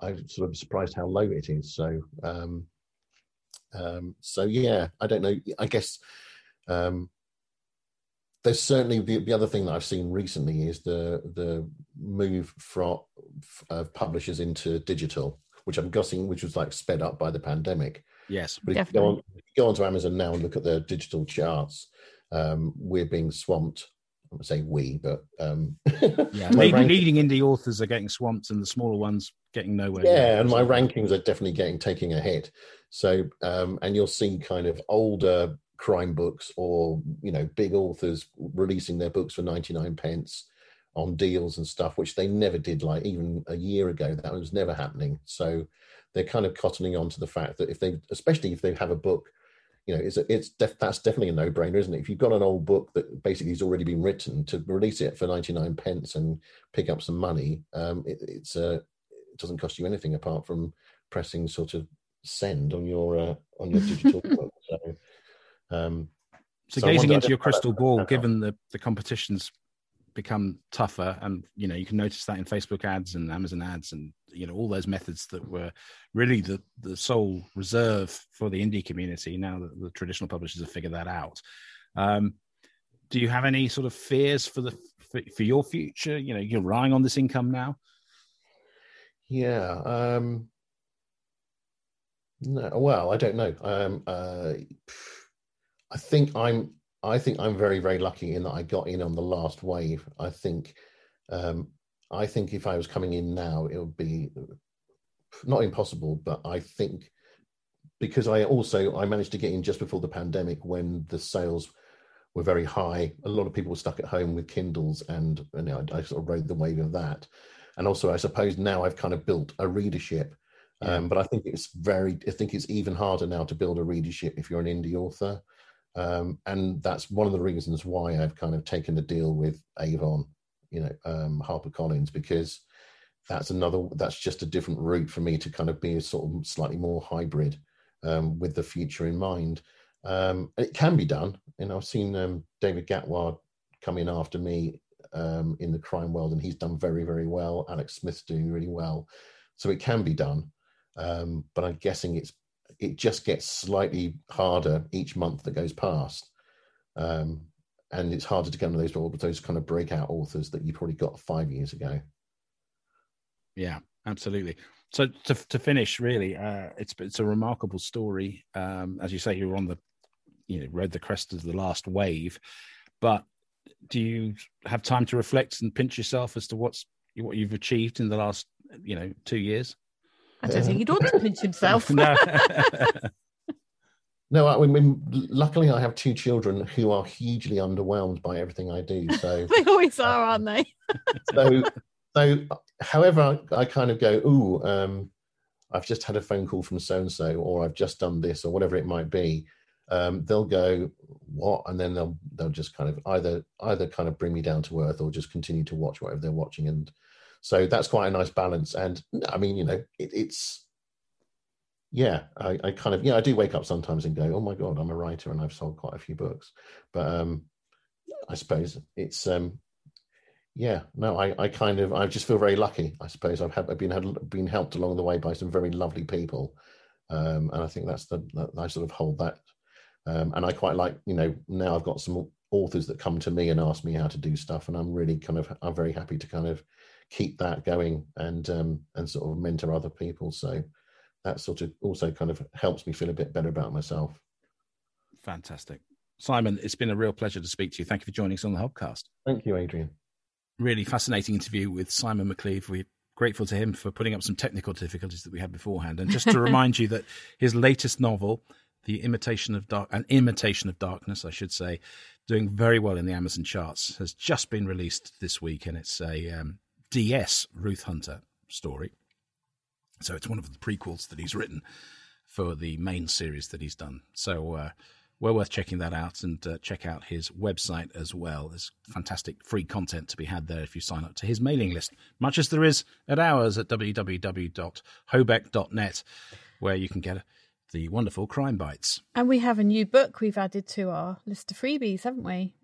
I'm sort of surprised how low it is. So, um, um, so yeah, I don't know. I guess. Um, there's certainly the, the other thing that I've seen recently is the the move from of publishers into digital, which I'm guessing, which was like sped up by the pandemic. Yes. But if you go on if you go onto Amazon now and look at the digital charts, um, we're being swamped. I would say we, but um, (laughs) Yeah, (laughs) leading, leading indie authors are getting swamped, and the smaller ones getting nowhere. yeah, and my rankings are definitely getting taking a hit. So, um, and you'll see kind of older crime books or you know big authors releasing their books for 99 pence on deals and stuff which they never did like even a year ago that was never happening so they're kind of cottoning on to the fact that if they especially if they have a book you know it's a, it's def, that's definitely a no-brainer isn't it? If you've got an old book that basically has already been written to release it for 99 pence and pick up some money um it, it's uh, it doesn't cost you anything apart from pressing sort of send on your uh, on your digital (laughs) book so um So, So gazing into your crystal ball, given the the competitions become tougher, and you know you can notice that in Facebook ads and Amazon ads, and you know all those methods that were really the the sole reserve for the indie community. Now that the traditional publishers have figured that out, um, do you have any sort of fears for the for, for your future? You know, you're relying on this income now. Yeah. Um, no, well, I don't know. Um, uh, I think I'm. I think I'm very, very lucky in that I got in on the last wave. I think. Um, I think if I was coming in now, it would be not impossible, but I think because I also I managed to get in just before the pandemic when the sales were very high. A lot of people were stuck at home with Kindles, and, you know, I, I sort of rode the wave of that. And also, I suppose now I've kind of built a readership. Um, but I think it's very, I think it's even harder now to build a readership if you're an indie author. Um, and that's one of the reasons why I've kind of taken the deal with Avon, you know, um, HarperCollins, because that's another, that's just a different route for me to kind of be a sort of slightly more hybrid um, with the future in mind. Um, it can be done. And I've seen um, David Gatward come in after me um, in the crime world, and he's done very, very well. Alex Smith's doing really well. So it can be done. Um, but I'm guessing it's it just gets slightly harder each month that goes past. Um, and it's harder to get on those those kind of breakout authors that you probably got five years ago. Yeah, absolutely. So to to finish, really, uh, it's it's a remarkable story. Um, as you say, you were on the, you know, rode the crest of the last wave, but do you have time to reflect and pinch yourself as to what's what you've achieved in the last, you know, two years? I don't think he'd want to pinch himself. (laughs) no. (laughs) No, I mean, luckily I have two children who are hugely underwhelmed by everything I do. So, (laughs) they always are, aren't they? so, so, however, I, I kind of go, ooh, um, I've just had a phone call from so and so, or I've just done this, or whatever it might be. um, they'll go what, and then they'll they'll just kind of either either kind of bring me down to earth or just continue to watch whatever they're watching, and so that's quite a nice balance. And I mean, you know, it, it's yeah, I, I kind of yeah, I do wake up sometimes and go, oh my god, I'm a writer and I've sold quite a few books, but um, I suppose it's um, yeah, no, I, I kind of I just feel very lucky. I suppose I've, had, I've been had, been helped along the way by some very lovely people, um, and I think that's the that, I sort of hold that, um, and I quite like you know now I've got some authors that come to me and ask me how to do stuff, and I'm really kind of I'm very happy to kind of keep that going and um, and sort of mentor other people. So that sort of also kind of helps me feel a bit better about myself. Fantastic. Simon, it's been a real pleasure to speak to you. Thank you for joining us on the Hobcast. Thank you, Adrian. Really fascinating interview with Simon McCleave. We're grateful to him for putting up some technical difficulties that we had beforehand. And just to (laughs) remind you that his latest novel, The Imitation of Dark, an Imitation of Darkness, I should say, doing very well in the Amazon charts, has just been released this week, and it's a um, DS Ruth Hunter story. So it's one of the prequels that he's written for the main series that he's done. So uh, well worth checking that out and uh, check out his website as well. There's fantastic free content to be had there if you sign up to his mailing list, much as there is at ours at www.hobeck.net, where you can get the wonderful crime bites. And we have a new book we've added to our list of freebies, haven't we?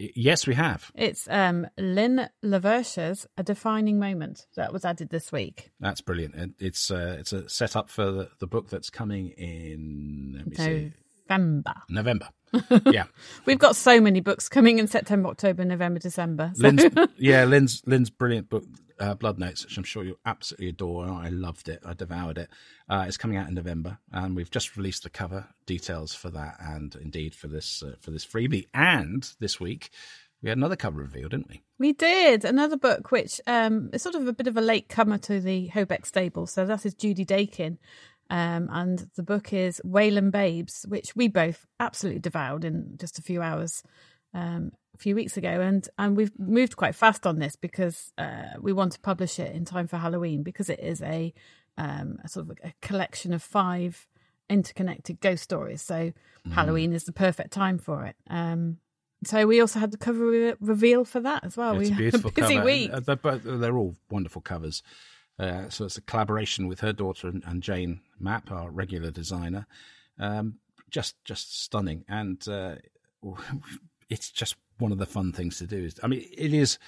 Yes, we have. It's um, Lynn LaVerche's A Defining Moment that was added this week. That's brilliant. It's uh, it's a setup for the, the book that's coming in. Let me see. November. November. (laughs) Yeah. We've got so many books coming in September, October, November, December. So. Lynn's, (laughs) yeah, Lynn's Lynn's brilliant book, uh, Blood Notes, which I'm sure you'll absolutely adore. I loved it. I devoured it. Uh, it's coming out in November, and we've just released the cover details for that, and indeed for this uh, for this freebie. And this week we had another cover reveal, didn't we? We did another book, which um, is sort of a bit of a late comer to the Hobeck stable. So that is Judy Dakin, um, and the book is Wayland Babes, which we both absolutely devoured in just a few hours um, few weeks ago. And and we've moved quite fast on this because uh, we want to publish it in time for Halloween because it is a, um, a sort of a collection of five interconnected ghost stories. So mm. Halloween is the perfect time for it. Um, so we also had the cover re- reveal for that as well. It's we a beautiful a busy cover. week. Uh, They're, they're all wonderful covers. Uh, so it's a collaboration with her daughter and, and Jane Mapp, our regular designer. Um, just just stunning, and uh, (laughs) it's just one of the fun things to do. Is i mean, it is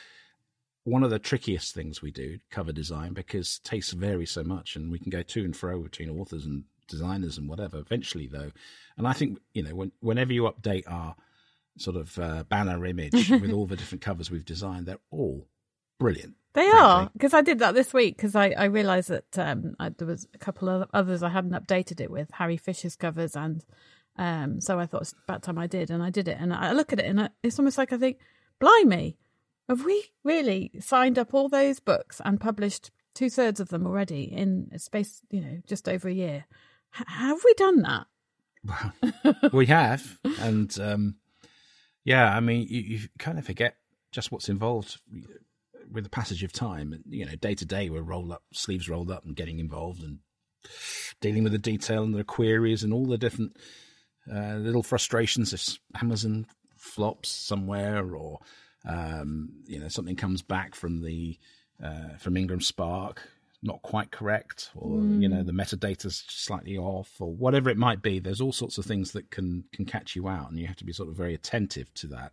one of the trickiest things we do, cover design, because tastes vary so much, and we can go to and fro between authors and designers and whatever. Eventually, though, and I think you know, when, whenever you update our sort of uh, banner image (laughs) with all the different covers we've designed, they're all brilliant. They frankly. are because I did that this week because I, I realised that um, I, there was a couple of others I hadn't updated it with Harry Fisher's covers and um, so I thought it's about time I did and I did it and I look at it and I, it's almost like I think, blimey, have we really signed up all those books and published two thirds of them already in a space you know just over a year? H- have we done that? Well, (laughs) we have, and um, yeah, I mean, you, you kind of forget just what's involved with the passage of time. You know, day to day, we're rolled up, sleeves rolled up, and getting involved and dealing with the detail and the queries and all the different uh, little frustrations if Amazon flops somewhere or um, you know something comes back from the uh, from Ingram Spark not quite correct or you know the metadata's slightly off or whatever it might be there's all sorts of things that can can catch you out and you have to be sort of very attentive to that.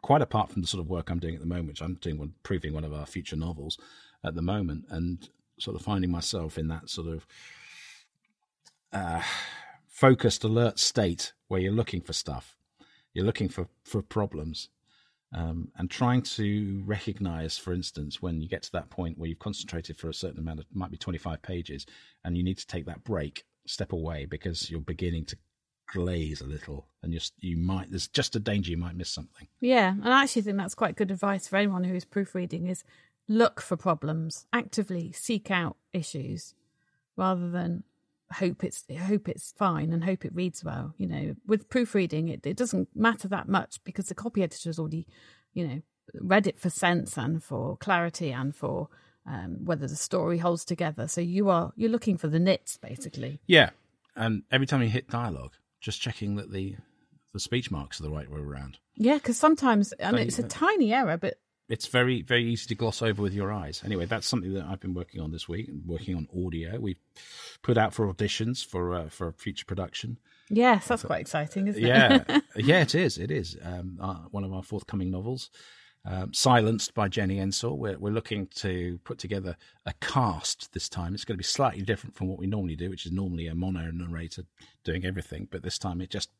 Quite apart from the sort of work I'm doing at the moment which I'm doing one proving one of our future novels at the moment and sort of finding myself in that sort of uh, focused alert state where you're looking for stuff you're looking for for problems um, and trying to recognize, for instance, when you get to that point where you've concentrated for a certain amount of, might be 25 pages, and you need to take that break, step away because you're beginning to glaze a little, and you you might there's just a danger you might miss something. Yeah, and I actually think that's quite good advice for anyone who is proofreading: is look for problems, actively seek out issues, rather than hope it's hope it's fine and hope it reads well. You know, with proofreading, it it doesn't matter that much because the copy editor has already, you know, read it for sense and for clarity and for um, whether the story holds together. So you are you're looking for the nits basically. Yeah, and every time you hit dialogue, just checking that the the speech marks are the right way around. Yeah, because sometimes, and it's a tiny error, but It's very very easy to gloss over with your eyes. Anyway, that's something that I've been working on this week. Working on audio. We've put out for auditions for uh, for a future production. yes, that's quite exciting, isn't it? Yeah, (laughs) yeah, it is. It is um, uh, one of our forthcoming novels. Um, Silenced by Jennie Ensor. We're, we're looking to put together a cast this time. It's going to be slightly different from what we normally do, which is normally a mono narrator doing everything. But this time it just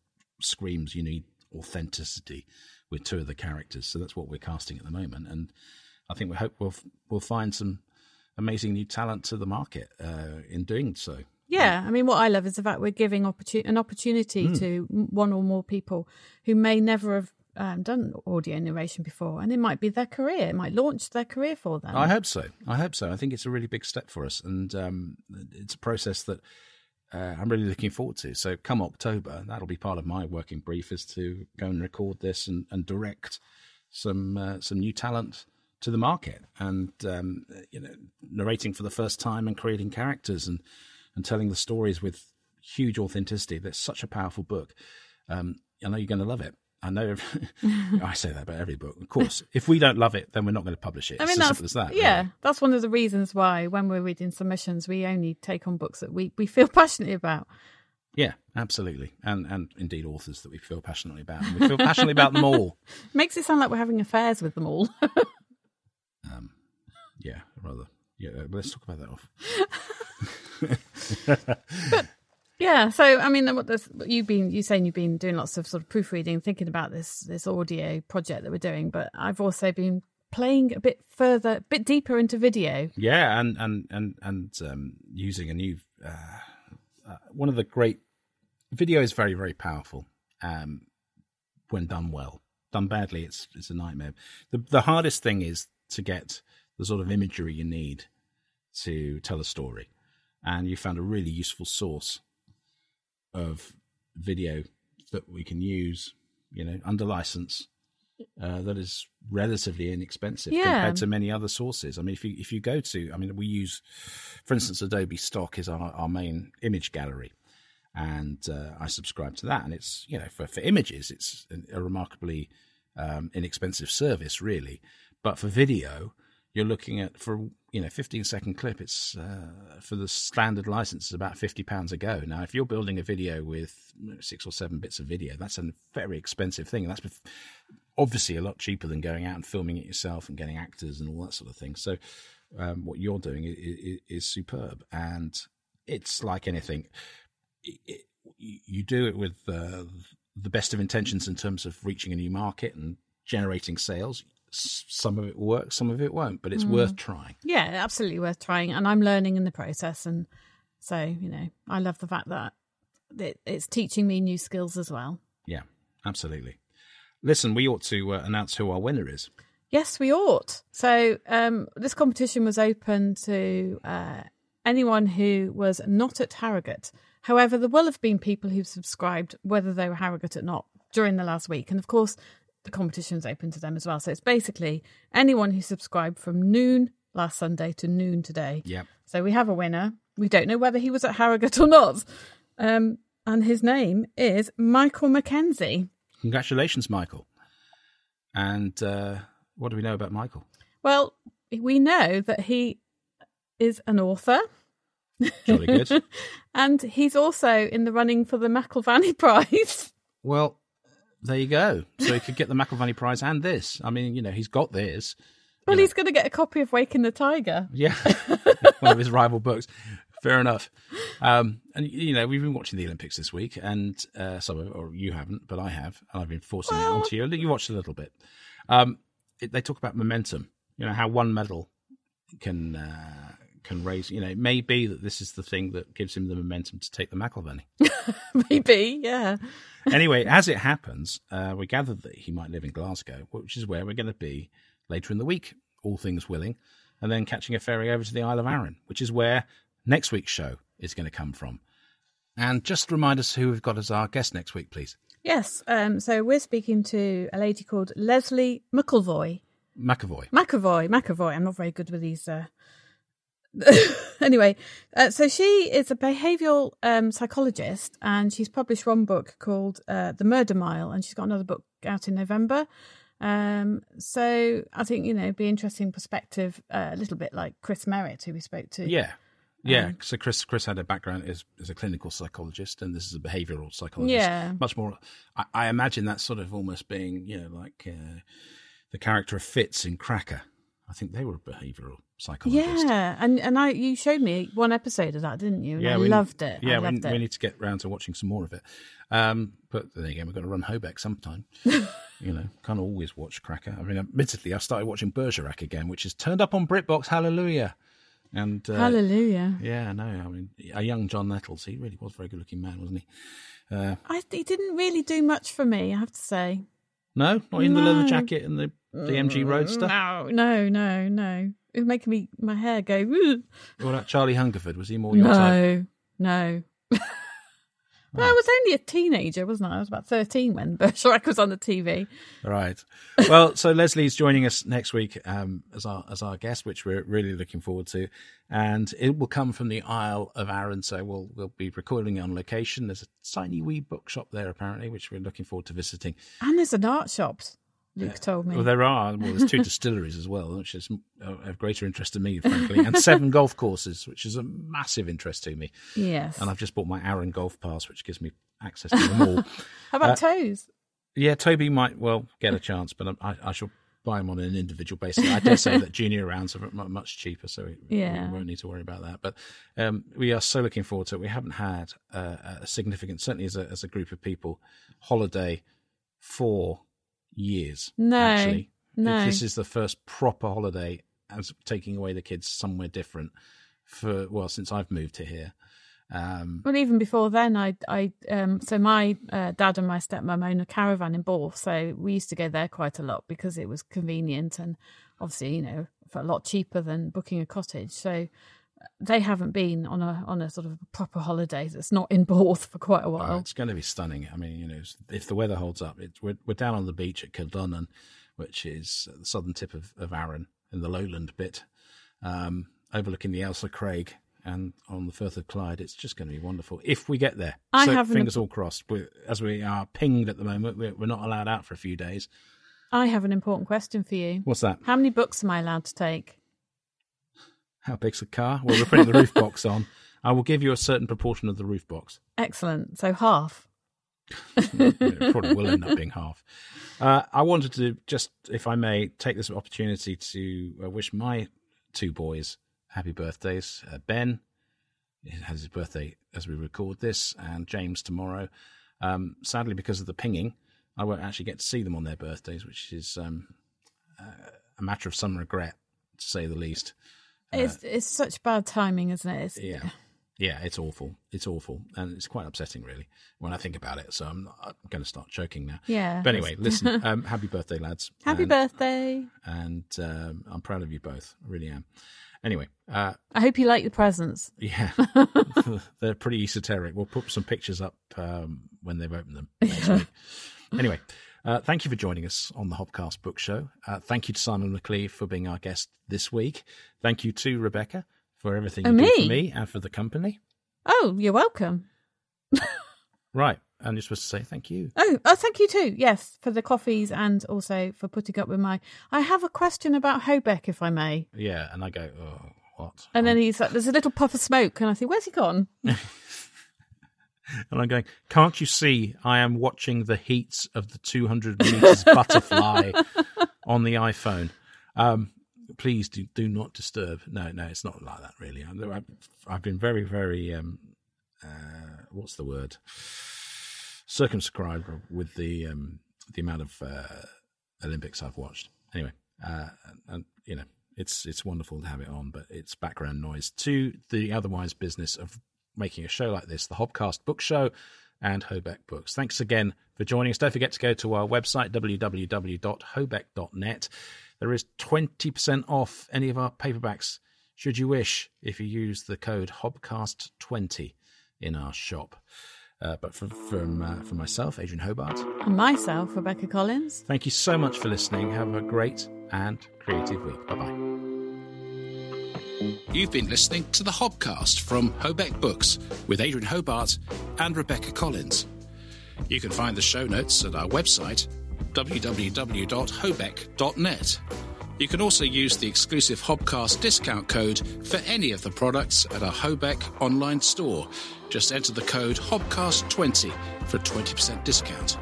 screams you need authenticity with two of the characters. So that's what we're casting at the moment. And I think we hope we'll, we'll find some amazing new talent to the market uh, in doing so. Yeah, I mean, what I love is the fact we're giving an opportunity to one or more people who may never have um, done audio narration before, and it might be their career. It might launch their career for them. I hope so. I hope so. I think it's a really big step for us, and um, it's a process that uh, I'm really looking forward to. So, come October, that'll be part of my working brief is to go and record this and, and direct some uh, some new talent to the market, and um, you know, narrating for the first time and creating characters and and telling the stories with huge authenticity. That's such a powerful book. Um, I know you're going to love it. I know. (laughs) (laughs) I say that about every book. Of course, if we don't love it, then we're not going to publish it. I It's mean, as that's simple as that. yeah, really. that's one of the reasons why when we're reading submissions, we only take on books that we, we feel (laughs) passionately about. Yeah, absolutely, and and indeed authors that we feel passionately about. And we feel passionately about them all. Makes it sound like we're having affairs with them all. Um, yeah, rather. Yeah, uh, let's talk about that off. Yeah, so I mean, what this, you've been you saying you've been doing lots of sort of proofreading, thinking about this this audio project that we're doing, but I've also been playing a bit further, a bit deeper into video. Yeah, and and and and um, using a new uh, uh, one of the great video is very very powerful um, when done well. Done badly, it's it's a nightmare. The the hardest thing is to get the sort of imagery you need to tell a story, and you found a really useful source of video that we can use, you know, under license. Uh, that is relatively inexpensive Yeah. compared to many other sources. I mean, if you if you go to, I mean, we use, for instance, Adobe Stock is our, our main image gallery, and uh, I subscribe to that, and it's you know for for images, it's a remarkably um, inexpensive service, really. But for video, you're looking at for you know 15 second clip. It's uh, for the standard license is about 50 pounds a go. Now, if you're building a video with six or seven bits of video, that's a very expensive thing, and that's obviously a lot cheaper than going out and filming it yourself and getting actors and all that sort of thing. So, um, what you're doing is, is superb, and it's like anything. It, you do it with uh, the best of intentions in terms of reaching a new market and generating sales. Some of it will work, some of it won't, but it's worth trying. Yeah, absolutely worth trying, and I'm learning in the process, and so you know, I love the fact that it, it's teaching me new skills as well. Yeah, absolutely. Listen, we ought to uh, announce who our winner is. Yes, we ought. So um, this competition was open to uh, anyone who was not at Harrogate. However, there will have been people who subscribed, whether they were Harrogate or not, during the last week. And of course, the competition's open to them as well. So it's basically anyone who subscribed from noon last Sunday to noon today. Yeah. So we have a winner. We don't know whether he was at Harrogate or not. Um, and his name is Michael Mackenzie. Congratulations, Michael. And uh, what do we know about Michael? Well, we know that he is an author. Jolly good. (laughs) and he's also in the running for the McIlvanney (laughs) Prize. well, there you go. So he could get the McIlvanney Prize and this. I mean, you know, he's got this. Well, Yeah. he's going to get a copy of Waking the Tiger. Yeah, (laughs) one of his rival books. Fair enough. Um, and you know, we've been watching the Olympics this week, and uh, some of or you haven't, but I have, and I've been forcing it Well- onto you. You watched a little bit. Um, it, they talk about momentum. You know how one medal can uh, can raise. You know, it may be that this is the thing that gives him the momentum to take the McIlvanney. (laughs) Maybe, yeah. anyway, as it happens, uh, we gathered that he might live in Glasgow, which is where we're going to be later in the week, all things willing, and then catching a ferry over to the Isle of Arran, which is where next week's show is going to come from. And just remind us who we've got as our guest next week, please. Yes. Um, so we're speaking to a lady called Lesley McElvoy. McEvoy. McEvoy. McEvoy. I'm not very good with these uh, (laughs) anyway, uh, so she is a behavioural um, psychologist, and she's published one book called uh, The Murder Mile, and she's got another book out in November. Um, so I think you know, be interesting perspective, uh, a little bit like Chris Merritt, who we spoke to. Yeah. Yeah, Um, so Chris Chris had a background as, as a clinical psychologist, and this is a behavioural psychologist. Yeah. much more. I, I imagine that's sort of almost being, you know, like uh, the character of Fitz in Cracker. I think they were a behavioural psychologist. Yeah, and and I you showed me one episode of that, didn't you? And I we- loved it. Yeah, we, loved we it. need to get round to watching some more of it. Um, but then again, we've got to run Hobeck sometime. (laughs) you know, can't always watch Cracker. I mean, admittedly, I started watching Bergerac again, which has turned up on BritBox. Hallelujah! And uh, Hallelujah. Yeah, no, I mean, a young John Nettles, he really was a very good looking man, wasn't he? Uh, I he didn't really do much for me, I have to say. no, not in the leather jacket and the, the MG Roadster. No, no, no, no. It was making me my hair go. "Ugh." What about Charlie Hungerford? Was he more your type? No, (laughs) no. well, I was only a teenager, wasn't I? I was about thirteen when (laughs) Bergerac was on the TV. Right. Well, so Lesley's joining us next week um, as our as our guest, which we're really looking forward to, and it will come from the Isle of Arran. So we'll we'll be recording on location. There's a tiny wee bookshop there apparently, which we're looking forward to visiting. And there's an art shop. Luke told me. Well, there are well, there's two (laughs) distilleries as well, which is uh, of greater interest to me, frankly, and seven (laughs) golf courses, which is a massive interest to me. yes. And I've just bought my Arran golf pass, which gives me access to them all. (laughs) How about uh, toes? Yeah, Toby might well get a chance, but I, I shall buy them on an individual basis. I dare say that junior rounds are much cheaper, so we, Yeah. we won't need to worry about that. But um, we are so looking forward to it. We haven't had uh, a significant, certainly as a, as a group of people, holiday for years. No, actually. no. This is the first proper holiday as taking away the kids somewhere different for well since I've moved to here. Um, Well, even before then, I, I, um, so my uh, dad and my stepmom own a caravan in Borth, so we used to go there quite a lot because it was convenient and obviously, you know, for a lot cheaper than booking a cottage. So they haven't been on a on a sort of proper holiday that's not in Borth for quite a Oh, while. it's going to be stunning. I mean, you know, if the weather holds up, it's, we're, we're down on the beach at Kildonan, which is the southern tip of, of Arran in the lowland bit, um, overlooking the Ailsa Craig and on the Firth of Clyde. It's just going to be wonderful if we get there. I so have an- fingers all crossed. We're, as we are pinged at the moment, we're, we're not allowed out for a few days. I have an important question for you. What's that? How many books am I allowed to take? How big's the car? Well, we're putting the roof box on. I will give you a certain proportion of the roof box. Excellent. So half. it probably will end up being half. Uh, I wanted to just, if I may, take this opportunity to uh, wish my two boys happy birthdays. Uh, ben has his birthday as we record this, and James tomorrow. Um, sadly, because of the pinging, I won't actually get to see them on their birthdays, which is um, uh, a matter of some regret, to say the least. It's it's such bad timing, isn't it? It's, Yeah. Yeah, it's awful. It's awful. And it's quite upsetting, really, when I think about it. So I'm, I'm going to start choking now. Yeah. But anyway, listen, (laughs) um, happy birthday, lads. Happy and, birthday. And um, I'm proud of you both. I really am. Anyway, uh, I hope you like the presents. yeah, (laughs) (laughs) they're pretty esoteric. We'll put some pictures up um, when they've opened them next week. Anyway, uh, thank you for joining us on the Hobcast Book Show. Uh, thank you to Simon McCleave for being our guest this week. Thank you to Rebecca for everything you Oh, do me? for me and for the company. Oh, you're welcome. (laughs) Right, and you're supposed to say thank you. Oh, oh, thank you too. Yes, for the coffees and also for putting up with my. I have a question about Hobeck, if I may. Yeah, and I go, oh, what? And then he's like, "There's a little puff of smoke," and I think, "Where's he gone?" (laughs) And I'm going, can't you see I am watching the heats of the 200 meters (laughs) butterfly on the iPhone? Um, please do, do not disturb. No, no, it's not like that, really. I've, I've been very, very, um, uh, what's the word? Circumscribed with the um, the amount of uh, Olympics I've watched. Anyway, uh, and, you know, it's it's wonderful to have it on, but it's background noise to the otherwise business of making a show like this, the Hobcast Book Show and Hobeck Books. Thanks again for joining us. Don't forget to go to our website, www.hobeck.net. There is 20% off any of our paperbacks, should you wish, if you use the code Hobcast20 in our shop. Uh, but for, from, uh, for myself, Adrian Hobart, And myself, Rebecca Collins. thank you so much for listening. Have a great and creative week. Bye bye. You've been listening to the Hobcast from Hobeck Books with Adrian Hobart and Rebecca Collins. You can find the show notes at our website, www.hobeck.net. You can also use the exclusive Hobcast discount code for any of the products at our Hobeck online store. Just enter the code HOBCAST20 for a 20% discount.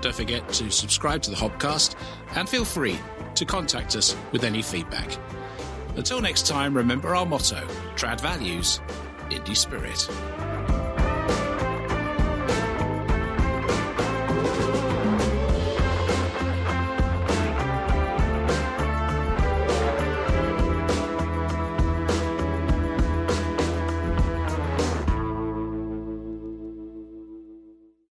Don't forget to subscribe to the Hobcast and feel free to contact us with any feedback. Until next time, remember our motto Trad Values, Indie Spirit.